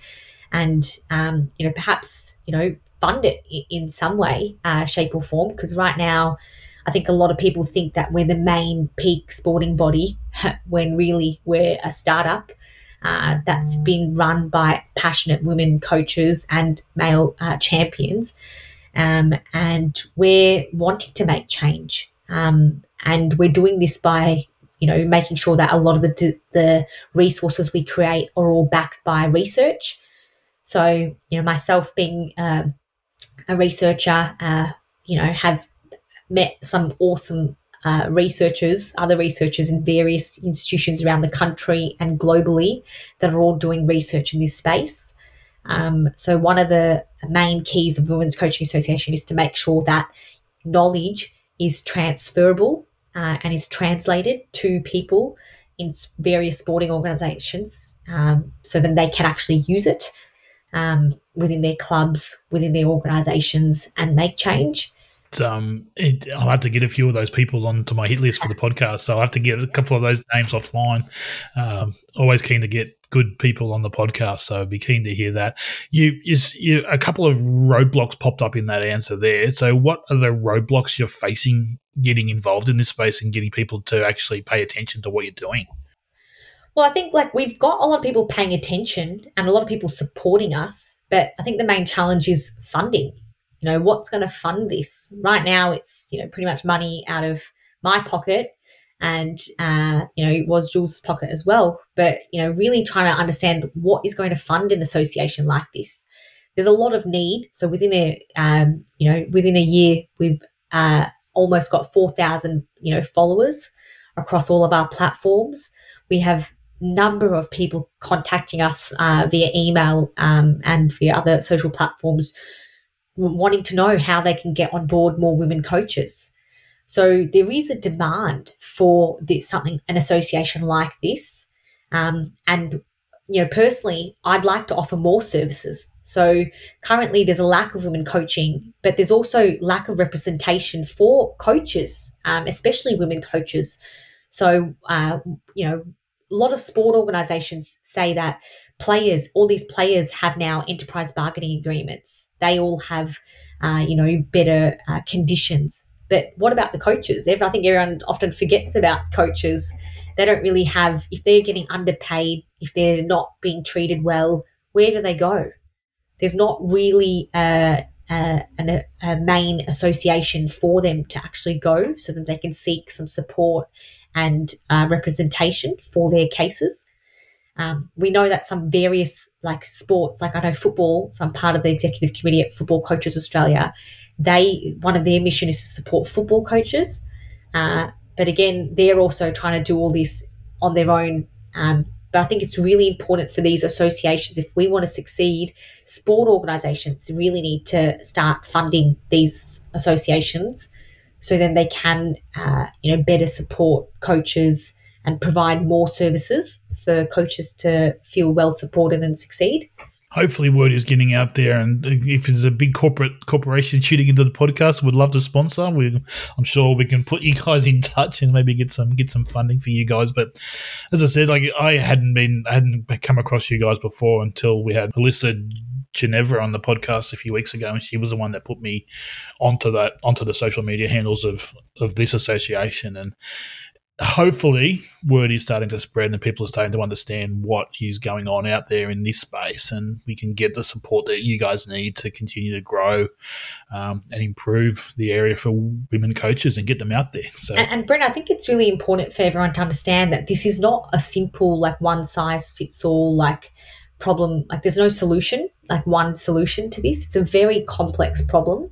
B: and um, you know, perhaps you know, fund it in some way, uh, shape or form. Because right now, I think a lot of people think that we're the main peak sporting body when really we're a startup uh, that's been run by passionate women coaches and male uh, champions. Um, and we're wanting to make change. Um, and we're doing this by, you know, making sure that a lot of the, the resources we create are all backed by research. So, you know, myself being uh, a researcher, uh, you know, have met some awesome uh, researchers, other researchers in various institutions around the country and globally that are all doing research in this space. Um, so, one of the main keys of the Women's Coaching Association is to make sure that knowledge is transferable uh, and is translated to people in various sporting organizations um, so that they can actually use it um, within their clubs, within their organizations, and make change
A: um, it, I'll have to get a few of those people onto my hit list for the podcast. So I'll have to get a couple of those names offline. Um, always keen to get good people on the podcast, so I'd be keen to hear that. You, you, a couple of roadblocks popped up in that answer there. So, what are the roadblocks you're facing getting involved in this space and getting people to actually pay attention to what you're doing?
B: Well, I think like we've got a lot of people paying attention and a lot of people supporting us, but I think the main challenge is funding. Know, what's going to fund this? Right now, it's you know pretty much money out of my pocket and uh, you know it was Jules' pocket as well. But you know, really trying to understand what is going to fund an association like this. There's a lot of need. So within a um, you know within a year, we've uh, almost got four thousand you know followers across all of our platforms. We have number of people contacting us uh, via email um, and via other social platforms wanting to know how they can get on board more women coaches so there is a demand for this, something, an association like this. Um, and you know, personally, I'd like to offer more services. So currently, there's a lack of women coaching, but there's also lack of representation for coaches, um, especially women coaches. So uh, you know, a lot of sport organisations say that players, all these players, have now enterprise bargaining agreements. They all have, uh, you know, better uh, conditions but what about the coaches? I think everyone often forgets about coaches. They don't really have, if they're getting underpaid, if they're not being treated well, where do they go? There's not really a, a, a main association for them to actually go so that they can seek some support and uh, representation for their cases. Um, we know that some various like sports, like I know football, so I'm part of the executive committee at Football Coaches Australia they one of their mission is to support football coaches, uh, but again, they're also trying to do all this on their own. Um, but I think it's really important for these associations if we want to succeed. Sport organisations really need to start funding these associations, so then they can, uh, you know, better support coaches and provide more services for coaches to feel well supported and succeed.
A: Hopefully word is getting out there and if there's a big corporate corporation shooting into the podcast we'd love to sponsor. We i'm sure we can put you guys in touch and maybe get some get some funding for you guys. But as i said like i hadn't been i hadn't come across you guys before until we had alyssa Geneva on the podcast a few weeks ago, and she was the one that put me onto that onto the social media handles of of this association. And hopefully word is starting to spread and people are starting to understand what is going on out there in this space and we can get the support that you guys need to continue to grow um, and improve the area for women coaches and get them out there. So
B: and, and brent i think it's really important for everyone to understand that this is not a simple like one size fits all like problem like there's no solution like one solution to this. It's a very complex problem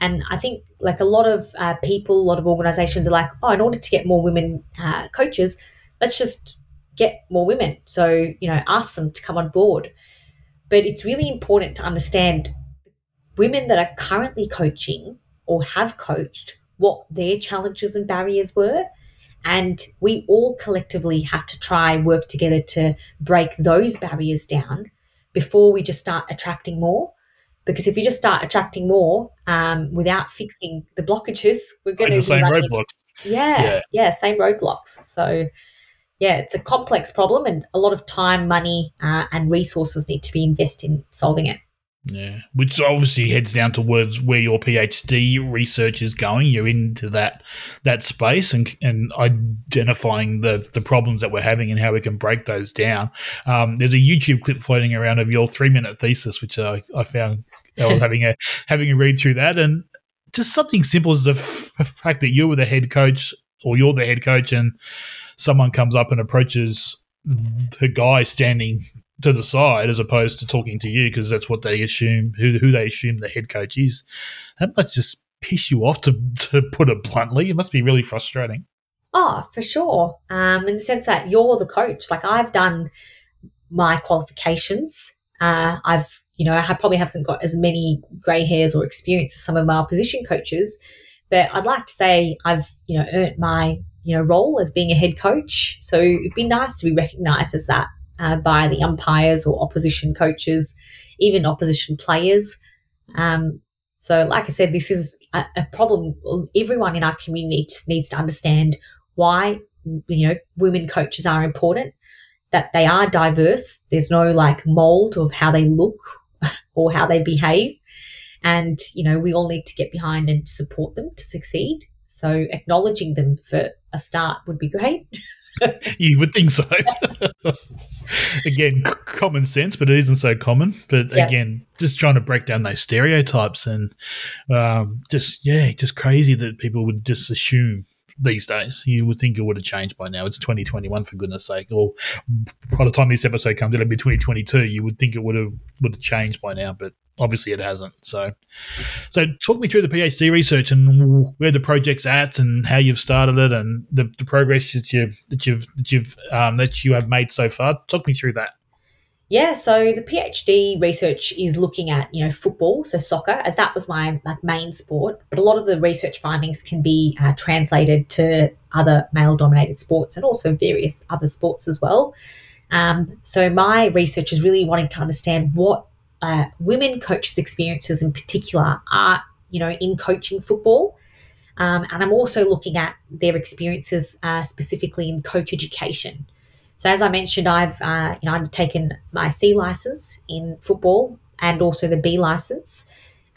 B: and I think like a lot of uh, people, a lot of organizations are like, oh, in order to get more women uh, coaches, let's just get more women. So, you know, ask them to come on board. But it's really important to understand women that are currently coaching or have coached what their challenges and barriers were. And we all collectively have to try work together to break those barriers down before we just start attracting more. Because if you just start attracting more um, without fixing the blockages, we're going to the
A: same roadblocks.
B: Yeah, yeah, yeah, same roadblocks. So yeah, it's a complex problem, and a lot of time, money, uh, and resources need to be invested in solving it.
A: Yeah, which obviously heads down towards where your PhD research is going. You're into that that space and and identifying the the problems that we're having and how we can break those down. Um, there's a YouTube clip floating around of your three minute thesis, which I, I found I was having a having a read through that, and just something simple as the f- fact that you were the head coach or you're the head coach, and someone comes up and approaches the guy standing to the side as opposed to talking to you because that's what they assume who who they assume the head coach is. That must just piss you off to to put it bluntly. It must be really frustrating.
B: Oh, for sure. Um, in the sense that you're the coach. Like I've done my qualifications. Uh, I've you know I probably haven't got as many grey hairs or experience as some of my opposition coaches, but I'd like to say I've you know earned my you know role as being a head coach. So it'd be nice to be recognised as that uh, by the umpires or opposition coaches, even opposition players. Um, so, like I said, this is a, a, problem. Everyone in our community needs to understand why you know women coaches are important, that they are diverse. There's no like mold of how they look or how they behave. And, you know, we all need to get behind and support them to succeed. So acknowledging them for a start would be great.
A: you would think so. again, c- common sense, but it isn't so common. But yeah. again, just trying to break down those stereotypes and um, just, yeah, just crazy that people would just assume these days. You would think it would have changed by now. It's 2021 for goodness sake. Or by the time this episode comes, it'll be 2022. You would think it would have would have changed by now, but obviously it hasn't. So, so talk me through the PhD research and where the project's at, and how you've started it, and the, the progress that you that you've that you've um, that you have made so far. Talk me through that.
B: Yeah, so the PhD research is looking at you know football, so soccer, as that was my like main sport. But a lot of the research findings can be uh, translated to other male-dominated sports and also various other sports as well. Um, so my research is really wanting to understand what uh, women coaches' experiences in particular are you know in coaching football. Um, and I'm also looking at their experiences uh, specifically in coach education. So as I mentioned, I've uh, you know undertaken my C license in football and also the B license,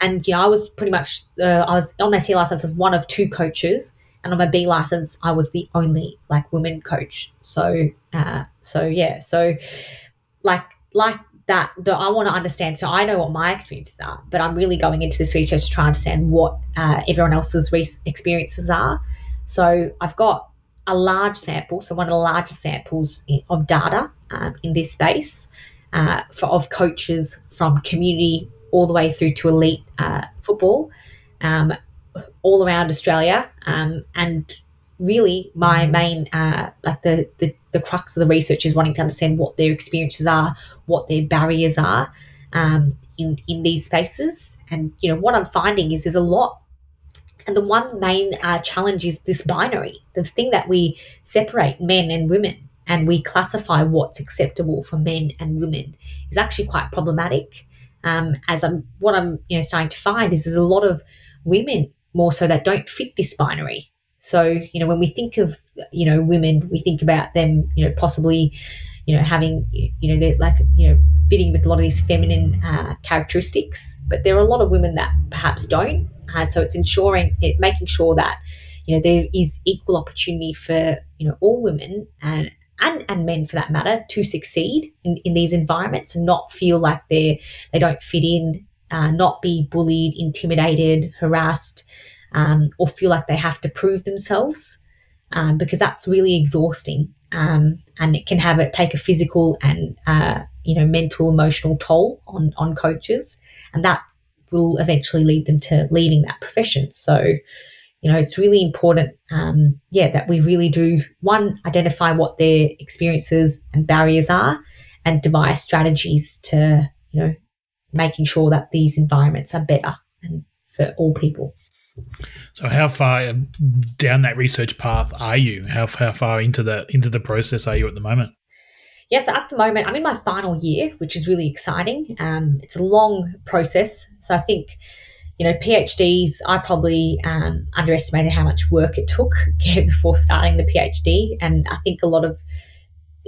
B: and you know I was pretty much uh, I was on my C license as one of two coaches, and on my B license I was the only like women coach. So uh, so yeah, so like like that that I want to understand. So I know what my experiences are, but I'm really going into this research to try and understand what uh, everyone else's re- experiences are. So I've got a large sample, so one of the largest samples of data um, in this space uh, for, of coaches from community all the way through to elite uh, football um, all around Australia. Um, and really, my mm-hmm. main, uh, like the, the, the crux of the research is wanting to understand what their experiences are, what their barriers are um, in, in these spaces. And, you know, what I'm finding is there's a lot and the one main uh, challenge is this binary, the thing that we separate men and women and we classify what's acceptable for men and women is actually quite problematic. Um, as I'm, what I'm, you know, starting to find is there's a lot of women more so that don't fit this binary. So, you know, when we think of, you know, women, we think about them, you know, possibly, you know, having, you know, they're like, you know, fitting with a lot of these feminine uh, characteristics. But there are a lot of women that perhaps don't. Uh, so it's ensuring it, making sure that you know there is equal opportunity for you know all women and and, and men for that matter to succeed in, in these environments and not feel like they they don't fit in, uh, not be bullied, intimidated, harassed, um, or feel like they have to prove themselves um, because that's really exhausting um, and it can have it take a physical and uh, you know mental emotional toll on on coaches and that will eventually lead them to leaving that profession. So, you know, it's really important, um, yeah, that we really do one identify what their experiences and barriers are, and devise strategies to, you know, making sure that these environments are better and for all people.
A: So, how far down that research path are you? How, how far into the into the process are you at the moment?
B: Yeah, so at the moment, I'm in my final year, which is really exciting. Um, it's a long process. So I think, you know, PhDs, I probably um, underestimated how much work it took before starting the PhD. And I think a lot of,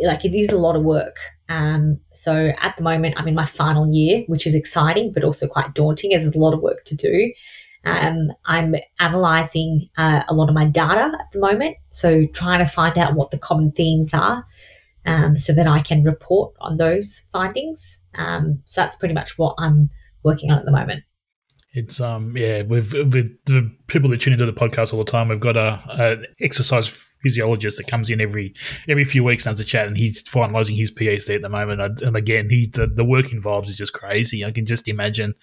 B: like, it is a lot of work. Um, so at the moment, I'm in my final year, which is exciting, but also quite daunting as there's a lot of work to do. Um, I'm analyzing uh, a lot of my data at the moment. So trying to find out what the common themes are um, so that I can report on those findings. Um, so that's pretty much what I'm working on at the moment.
A: It's um yeah with with the people that tune into the podcast all the time. We've got a, a exercise physiologist that comes in every every few weeks and has a chat, and he's finalising his PhD at the moment. And again, he the, the work involved is just crazy. I can just imagine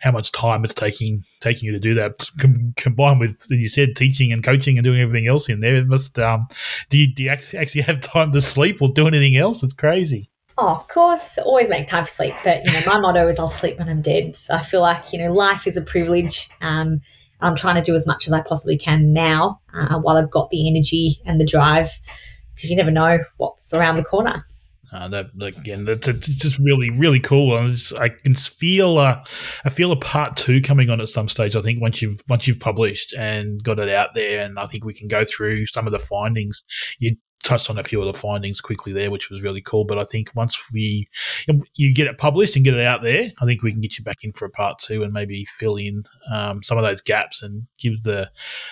A: how much time it's taking taking you to do that. Com- combined with you said teaching and coaching and doing everything else in there, it must um do you, do you actually have time to sleep or do anything else? It's crazy.
B: Oh, of course, always make time for sleep. But you know, my motto is I'll sleep when I'm dead. So I feel like you know, life is a privilege. Um, I'm trying to do as much as I possibly can now, uh, while I've got the energy and the drive, because you never know what's around the corner.
A: Uh, that again, that's it's just really, really cool. I, just, I can feel, a, I feel a part two coming on at some stage. I think once you've once you've published and got it out there, and I think we can go through some of the findings. You touched on a few of the findings quickly there, which was really cool. But I think once we you get it published and get it out there, I think we can get you back in for a part two and maybe fill in um, some of those gaps and give the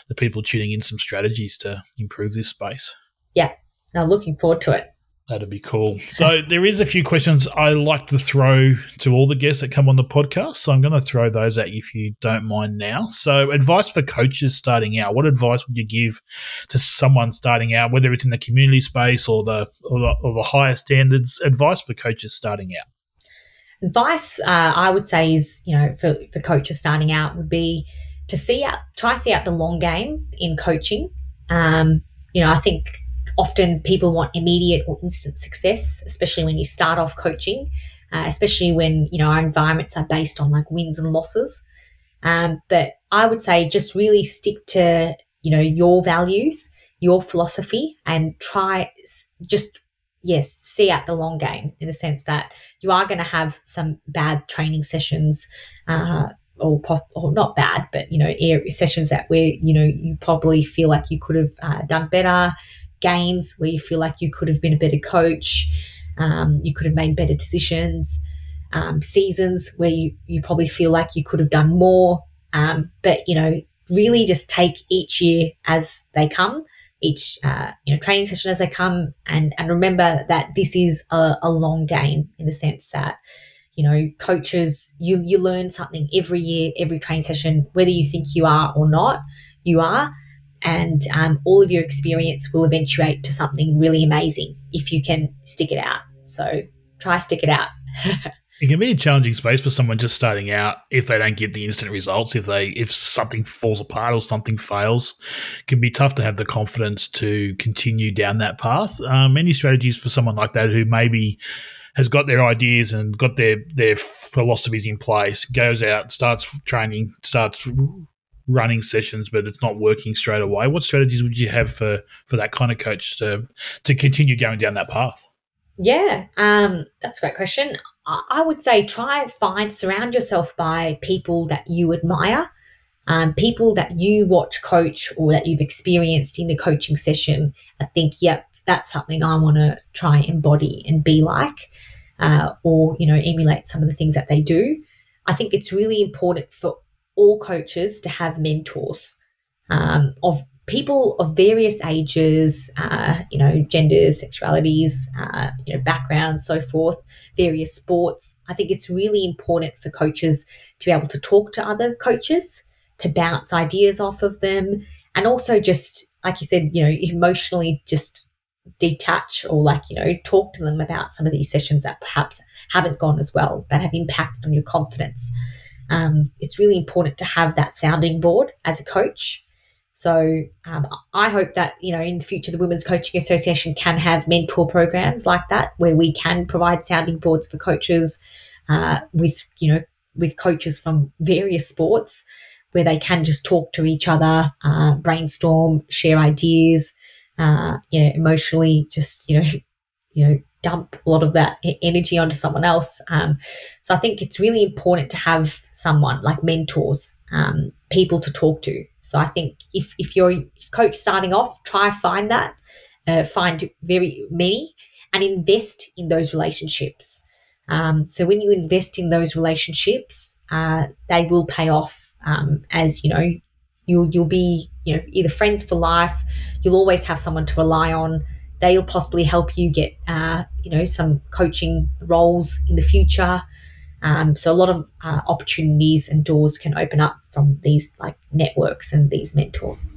A: the people tuning in some strategies to improve this space.
B: Yeah, now looking forward to it.
A: That'd be cool. So there is a few questions I like to throw to all the guests that come on the podcast. So I'm going to throw those at you if you don't mind now. So advice for coaches starting out. What advice would you give to someone starting out, whether it's in the community space or the or the, or the higher standards? Advice for coaches starting out.
B: Advice uh, I would say is you know for for coaches starting out would be to see out try see out the long game in coaching. Um, you know I think often people want immediate or instant success, especially when you start off coaching, uh, especially when you know our environments are based on like wins and losses. Um, but I would say just really stick to you know your values, your philosophy, and try just yes see out the long game in the sense that you are going to have some bad training sessions. Uh, or, or not bad, but you know, sessions that where you know you probably feel like you could have uh, done better games where you feel like you could have been a better coach, um, you could have made better decisions, um, seasons where you, you probably feel like you could have done more. Um, but, you know, really just take each year as they come, each, uh, you know, training session as they come. And, and remember that this is a, a long game in the sense that, you know, coaches, you, you learn something every year, every training session, whether you think you are or not, you are and um, all of your experience will eventuate to something really amazing if you can stick it out. So try stick it out.
A: it can be a challenging space for someone just starting out if they don't get the instant results. If they if something falls apart or something fails, it can be tough to have the confidence to continue down that path. Um, any strategies for someone like that who maybe has got their ideas and got their their philosophies in place, goes out, starts training, starts running sessions, but it's not working straight away. What strategies would you have for for that kind of coach to to continue going down that path?
B: Yeah, um, that's a great question. I would say try find surround yourself by people that you admire, um, people that you watch coach or that you've experienced in the coaching session. I think, yep, that's something I want to try embody and be like, uh, or you know, emulate some of the things that they do. I think it's really important for all coaches to have mentors um, of people of various ages, uh, you know, genders, sexualities, uh, you know, backgrounds, so forth, various sports. I think it's really important for coaches to be able to talk to other coaches, to bounce ideas off of them, and also just, like you said, you know, emotionally just detach or like you know talk to them about some of these sessions that perhaps haven't gone as well that have impacted on your confidence um, it's really important to have that sounding board as a coach. So um, I hope that you know in the future the Women's Coaching Association can have mentor programs like that where we can provide sounding boards for coaches uh, with you know with coaches from various sports where they can just talk to each other, uh, brainstorm, share ideas, uh, you know, emotionally just you know you know dump a lot of that energy onto someone else. Um, so I think it's really important to have someone like mentors, um, people to talk to. So I think if, if you're a coach starting off, try find that, uh, find very many and invest in those relationships. Um, so when you invest in those relationships, uh, they will pay off um, as, you know, you'll, you'll be, you know, either friends for life, you'll always have someone to rely on, they'll possibly help you get uh, you know some coaching roles in the future. Um, so a lot of uh, opportunities and doors can open up from these like networks and these mentors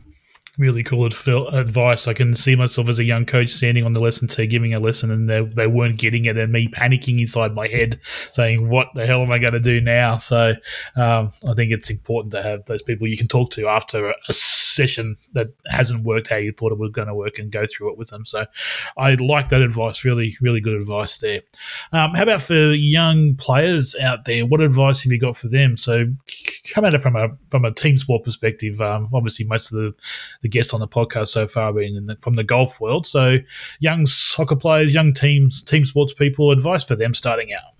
A: really cool advice. I can see myself as a young coach standing on the lesson tee giving a lesson and they, they weren't getting it and me panicking inside my head saying, what the hell am I going to do now? So um, I think it's important to have those people you can talk to after a session that hasn't worked how you thought it was going to work and go through it with them. So I like that advice. Really, really good advice there. Um, how about for young players out there? What advice have you got for them? So come at it from a from a team sport perspective. Um, obviously, most of the the guests on the podcast so far been the, from the golf world. So, young soccer players, young teams, team sports people, advice for them starting out.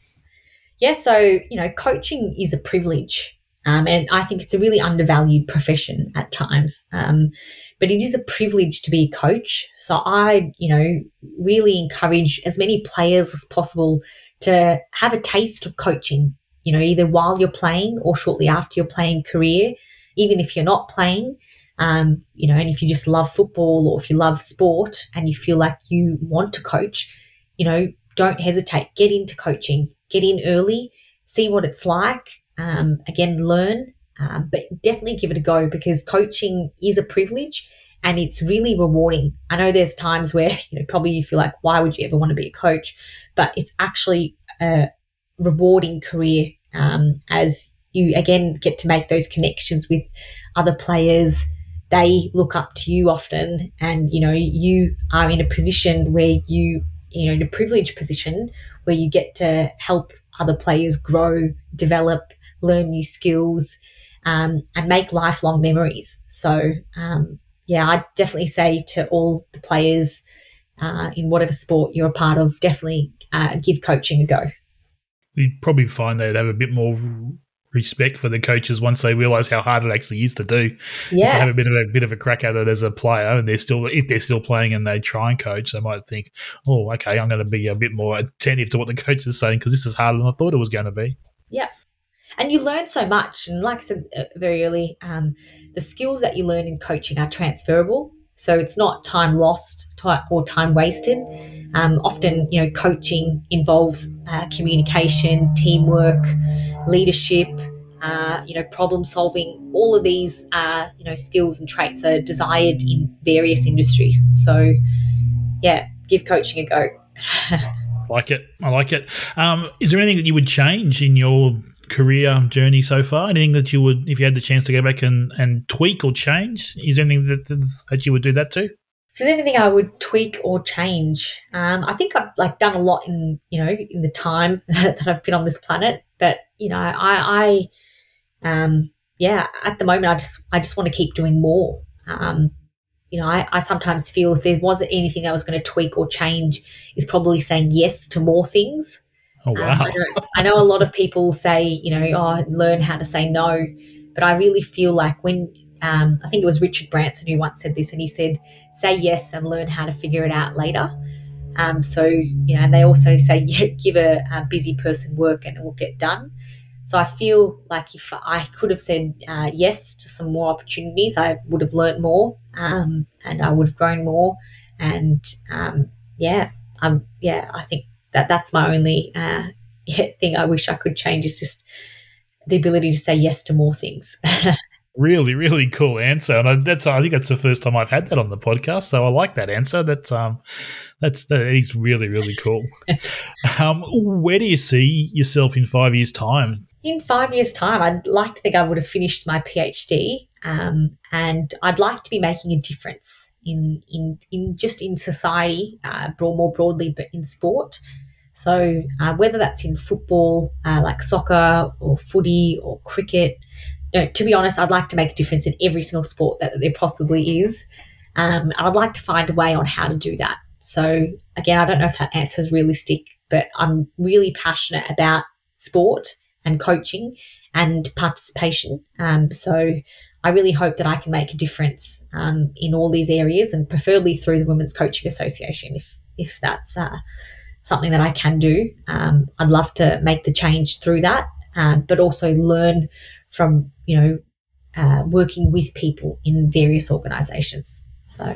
B: Yeah, so you know, coaching is a privilege. Um, and I think it's a really undervalued profession at times. Um, but it is a privilege to be a coach. So I, you know, really encourage as many players as possible to have a taste of coaching, you know, either while you're playing or shortly after your playing career, even if you're not playing. Um, you know, and if you just love football or if you love sport and you feel like you want to coach, you know, don't hesitate. Get into coaching, get in early, see what it's like. Um, again, learn, um, but definitely give it a go because coaching is a privilege and it's really rewarding. I know there's times where you know probably you feel like why would you ever want to be a coach, but it's actually a rewarding career um, as you again get to make those connections with other players. They look up to you often, and you know you are in a position where you you know in a privileged position where you get to help other players grow, develop, learn new skills, um, and make lifelong memories. So um, yeah, I definitely say to all the players uh, in whatever sport you're a part of, definitely uh, give coaching a go.
A: You'd probably find they'd have a bit more respect for the coaches once they realise how hard it actually is to do.
B: Yeah, They
A: have a bit of a bit of a crack at it as a player, and they're still if they're still playing and they try and coach, they might think, "Oh, okay, I'm going to be a bit more attentive to what the coach is saying because this is harder than I thought it was going to be."
B: Yeah, and you learn so much. And like I said uh, very early, um, the skills that you learn in coaching are transferable. So it's not time lost or time wasted. Um, often, you know, coaching involves uh, communication, teamwork, leadership, uh, you know, problem solving. All of these, uh, you know, skills and traits are desired in various industries. So, yeah, give coaching a go.
A: like it. I like it. Um, is there anything that you would change in your career journey so far? Anything that you would, if you had the chance to go back and, and tweak or change, is there anything that that you would do that to?
B: If there's anything I would tweak or change, um, I think I've like done a lot in you know in the time that I've been on this planet. But you know, I, I um, yeah, at the moment, I just I just want to keep doing more. Um, you know, I, I sometimes feel if there wasn't anything I was going to tweak or change, is probably saying yes to more things.
A: Oh wow! Um, I,
B: know, I, know, a lot of people say, you know, oh, learn how to say no, but I really feel like when um, I think it was Richard Branson who once said this, and he said, "Say yes and learn how to figure it out later." Um, so you know, and they also say give a, a, busy person work and it will get done. So I feel like if I could have said uh, yes to some more opportunities, I would have learned more um, and I would have grown more. And um, yeah, um, yeah, I think that that's my only uh, thing I wish I could change is just the ability to say yes to more things.
A: really, really cool answer, and I, that's I think that's the first time I've had that on the podcast, so I like that answer. That's um, that's that is really really cool. um, where do you see yourself in five years' time?
B: In five years' time, I'd like to think I would have finished my PhD, um, and I'd like to be making a difference in in in just in society, uh, more broadly, but in sport. So uh, whether that's in football, uh, like soccer or footy or cricket, you know, to be honest, I'd like to make a difference in every single sport that, there possibly is. Um, I'd like to find a way on how to do that. So again, I don't know if that answer is realistic, but I'm really passionate about sport and coaching and participation. Um, so I really hope that I can make a difference um, in all these areas, and preferably through the Women's Coaching Association, if if that's uh, something that I can do. Um, I'd love to make the change through that, um, but also learn from you know uh, working with people in various organisations. So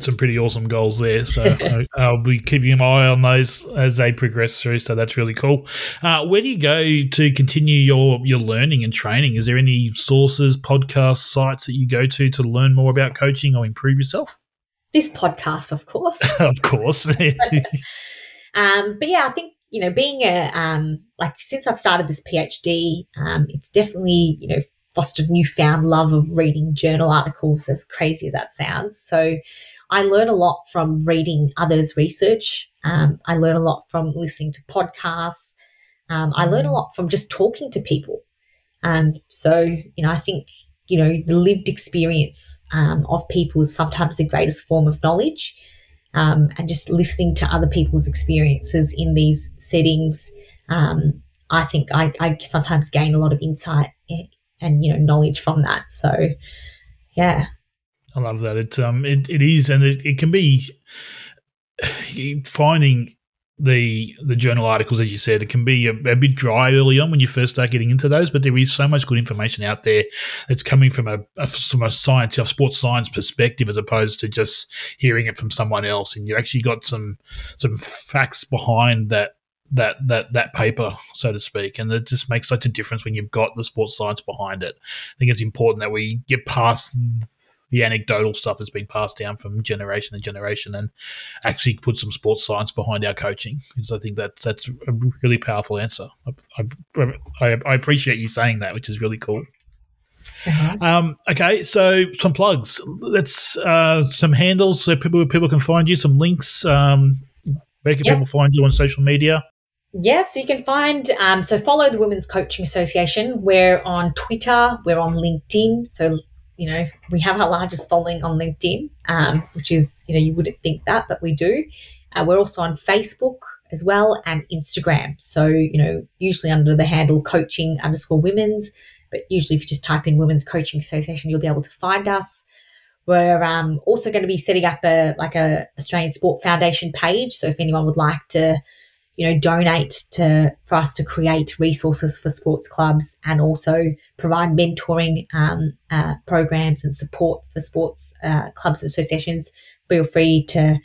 A: some pretty awesome goals there. So I'll be keeping my eye on those as they progress through. So that's really cool. Uh, where do you go to continue your your learning and training? Is there any sources, podcasts, sites that you go to to learn more about coaching or improve yourself?
B: This podcast, of course.
A: of course.
B: um, but yeah, I think you know, being a um, like since I've started this PhD, um, it's definitely you know fostered newfound love of reading journal articles, as crazy as that sounds. So I learn a lot from reading others' research. Um, I learn a lot from listening to podcasts. Um, I learn a lot from just talking to people. Um, so, you know, I think you know, the lived experience um, of people is sometimes the greatest form of knowledge. Um, and just listening to other people's experiences in these settings, um, I think I, I, sometimes gain a lot of insight and you know knowledge from that. So, yeah,
A: I love that. It um it, it is, and it, it can be finding the the journal articles, as you said, it can be a, a, bit dry early on when you first start getting into those. But there is so much good information out there that's coming from a, a from a science, a sports science perspective, as opposed to just hearing it from someone else. And you actually got some some facts behind that that that that paper, so to speak, and it just makes such a difference when you've got the sports science behind it. I think it's important that we get past the anecdotal stuff that's been passed down from generation to generation and actually put some sports science behind our coaching because I think that that's a really powerful answer. I, I, I appreciate you saying that, which is really cool. Uh-huh. Um, okay, so some plugs. Let's uh, some handles so people people can find you. Some links. Um, where can yep. people find you on social media?
B: Yeah, so you can find um, so follow the Women's Coaching Association. We're on Twitter. We're on LinkedIn. So you know, we have our largest following on LinkedIn, um, which is, you know, you wouldn't think that, but we do. Uh, we're also on Facebook as well and Instagram. So, you know, usually under the handle coaching underscore women's, but usually if you just type in Women's Coaching Association, you'll be able to find us. We're um, also going to be setting up a like a Australian Sport Foundation page. So if anyone would like to you know, donate to for us to create resources for sports clubs and also provide mentoring um, uh, programs and support for sports uh, clubs and associations. Feel free to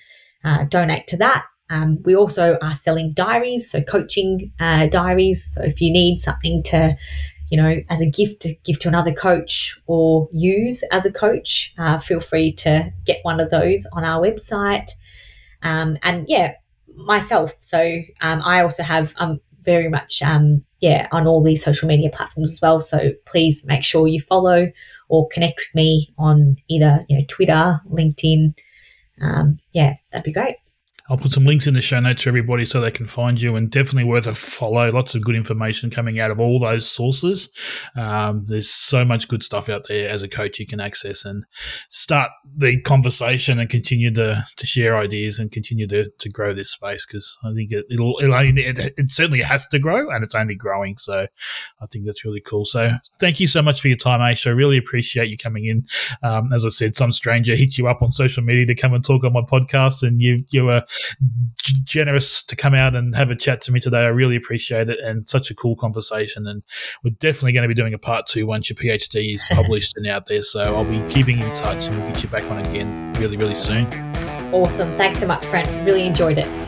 B: uh, donate to that. Um, we also are selling diaries, so coaching uh, diaries. So if you need something to, you know, as a gift to give to another coach or use as a coach, uh, feel free to get one of those on our website. Um, and yeah, myself. So um, I also have um, very much um, yeah on all these social media platforms as well. So please make sure you follow or connect with me on either you know Twitter, LinkedIn. Um, yeah, that'd be great.
A: I'll put some links in the show notes for everybody so they can find you and definitely worth a follow. Lots of good information coming out of all those sources. Um, there's so much good stuff out there as a coach you can access and start the conversation and continue to, to share ideas and continue to, to grow this space because I think it, will it'll it, it certainly has to grow and it's only growing. So I think that's really cool. So thank you so much for your time, Aisha. I really appreciate you coming in. Um, as I said, some stranger hits you up on social media to come and talk on my podcast and you, you were generous to come out and have a chat to me today. I really appreciate it and such a cool conversation. And we're definitely going to be doing a part two once your PhD is published and out there. So I'll be keeping in touch and we'll get you back on again really, really soon.
B: Awesome. Thanks so much, Brent. Really enjoyed it.